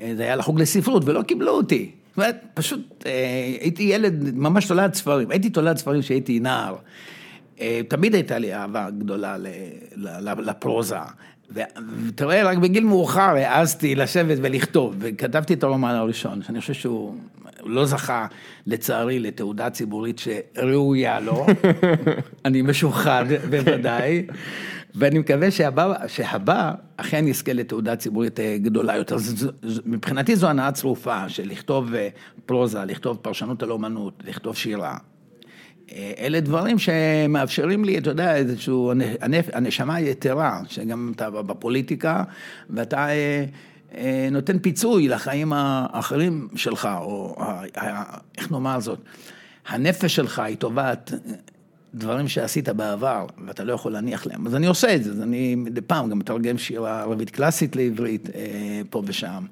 אה, זה היה לחוג לספרות ולא קיבלו אותי. זאת אומרת, פשוט אה, הייתי ילד ממש תולד ספרים, הייתי תולד ספרים כשהייתי נער. אה, תמיד הייתה לי אהבה גדולה לפרוזה. ואתה רואה, רק בגיל מאוחר העזתי לשבת ולכתוב, וכתבתי את הרומן הראשון, שאני חושב שהוא הוא לא זכה, לצערי, לתעודה ציבורית שראויה לו, אני משוחד בוודאי, ואני מקווה שהבא, שהבא אכן יזכה לתעודה ציבורית אה, גדולה יותר. ז- ז- ז- מבחינתי זו הנאה צרופה של לכתוב אה, פרוזה, לכתוב פרשנות על אומנות, לכתוב שירה. אה, אלה דברים שמאפשרים לי, אתה יודע, איזשהו, הנפ- הנשמה היתרה, שגם אתה בפוליטיקה, ואתה נותן פיצוי לחיים האחרים שלך, או איך נאמר זאת, הנפש שלך היא תובעת דברים שעשית בעבר, ואתה לא יכול להניח להם. אז אני עושה את זה, אז אני מדי פעם גם מתרגם שירה ערבית קלאסית לעברית, אה, פה ושם.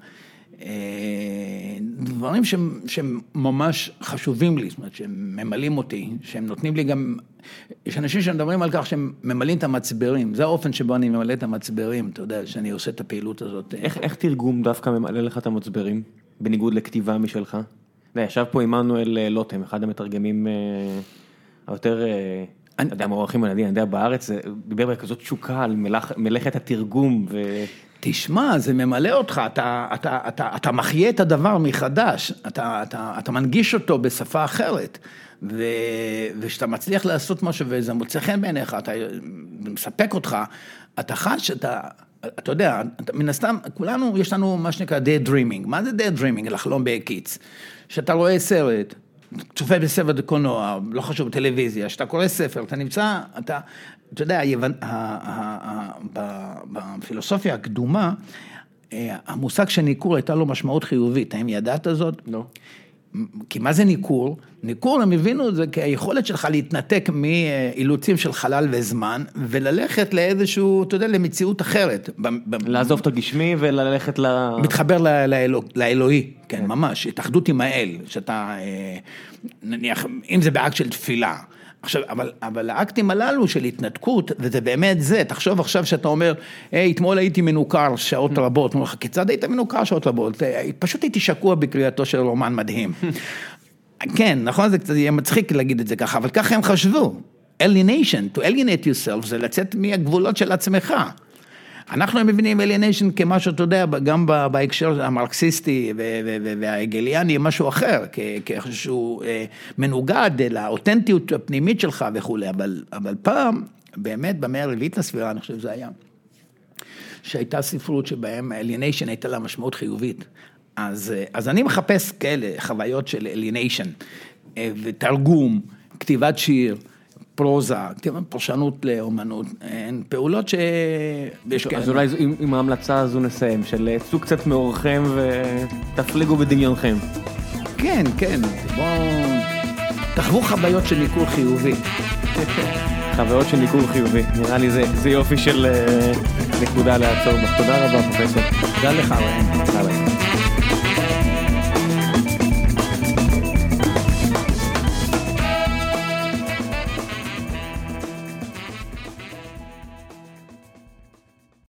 אה, דברים שהם, שהם ממש חשובים לי, זאת אומרת, שהם ממלאים אותי, שהם נותנים לי גם, יש אנשים שמדברים על כך שהם ממלאים את המצברים, זה האופן שבו אני ממלא את המצברים, אתה יודע, שאני עושה את הפעילות הזאת. איך, איך תרגום דווקא ממלא לך את המצברים, בניגוד לכתיבה משלך? ישב פה עמנואל אה, לוטם, אחד המתרגמים היותר, אה, אני- יודע, מוערכים על הדין, אני יודע, בארץ, דיבר בכזאת תשוקה על מלאכ, מלאכת התרגום, ו... תשמע, זה ממלא אותך, אתה, אתה, אתה, אתה מחיה את הדבר מחדש, אתה, אתה, אתה מנגיש אותו בשפה אחרת, ו, וכשאתה מצליח לעשות משהו וזה מוצא חן בעיניך, אתה זה מספק אותך, אתה חש, אתה, אתה יודע, מן הסתם, כולנו, יש לנו מה שנקרא day dreaming, מה זה day dreaming? לחלום בהקיץ. שאתה רואה סרט, צופה בסרט קולנוע, לא חשוב, טלוויזיה, שאתה קורא ספר, אתה נמצא, אתה, אתה יודע, היוון, ה, ה, ה, ב- בפילוסופיה הקדומה, אה, המושג של ניכור הייתה לו משמעות חיובית, האם ידעת זאת? לא. כי מה זה ניכור? ניכור, הם הבינו את זה כהיכולת שלך להתנתק מאילוצים של חלל וזמן, וללכת לאיזשהו, אתה יודע, למציאות אחרת. לעזוב את הגשמי וללכת ל... מתחבר ל- לאלוה- לאלוהי, כן, ממש, התאחדות עם האל, שאתה, אה, נניח, אם זה באקט של תפילה. עכשיו, אבל, אבל האקטים הללו של התנתקות, וזה באמת זה, תחשוב עכשיו שאתה אומר, היי, אתמול הייתי מנוכר שעות רבות, אומר לך, כיצד היית מנוכר שעות רבות? "אה, פשוט הייתי שקוע בקריאתו של רומן מדהים. כן, נכון, זה קצת יהיה מצחיק להגיד את זה ככה, אבל ככה הם חשבו. alienation, to alienate yourself, זה לצאת מהגבולות של עצמך. אנחנו מבינים alienation כמשהו, אתה יודע, גם בהקשר המרקסיסטי וההגליאני, משהו אחר, כ- כמשהו אה, מנוגד לאותנטיות הפנימית שלך וכולי, אבל, אבל פעם, באמת במאה הרביעית לספירה, אני חושב שזה היה, שהייתה ספרות שבהם alienation הייתה לה משמעות חיובית. אז, אה, אז אני מחפש כאלה חוויות של alienation, אה, ותרגום, כתיבת שיר, פרוזה, פרשנות לאומנות, הן פעולות שיש אז אולי עם, עם ההמלצה הזו נסיים, של אה, צאו קצת מאורכם ותפליגו בדמיונכם. כן, כן, בואו, תחוו חוויות של ניכור חיובי. חוויות של ניכור חיובי, נראה לי זה, זה יופי של אה, נקודה לעצור בה. תודה רבה פרופסור. תודה לך, ראם.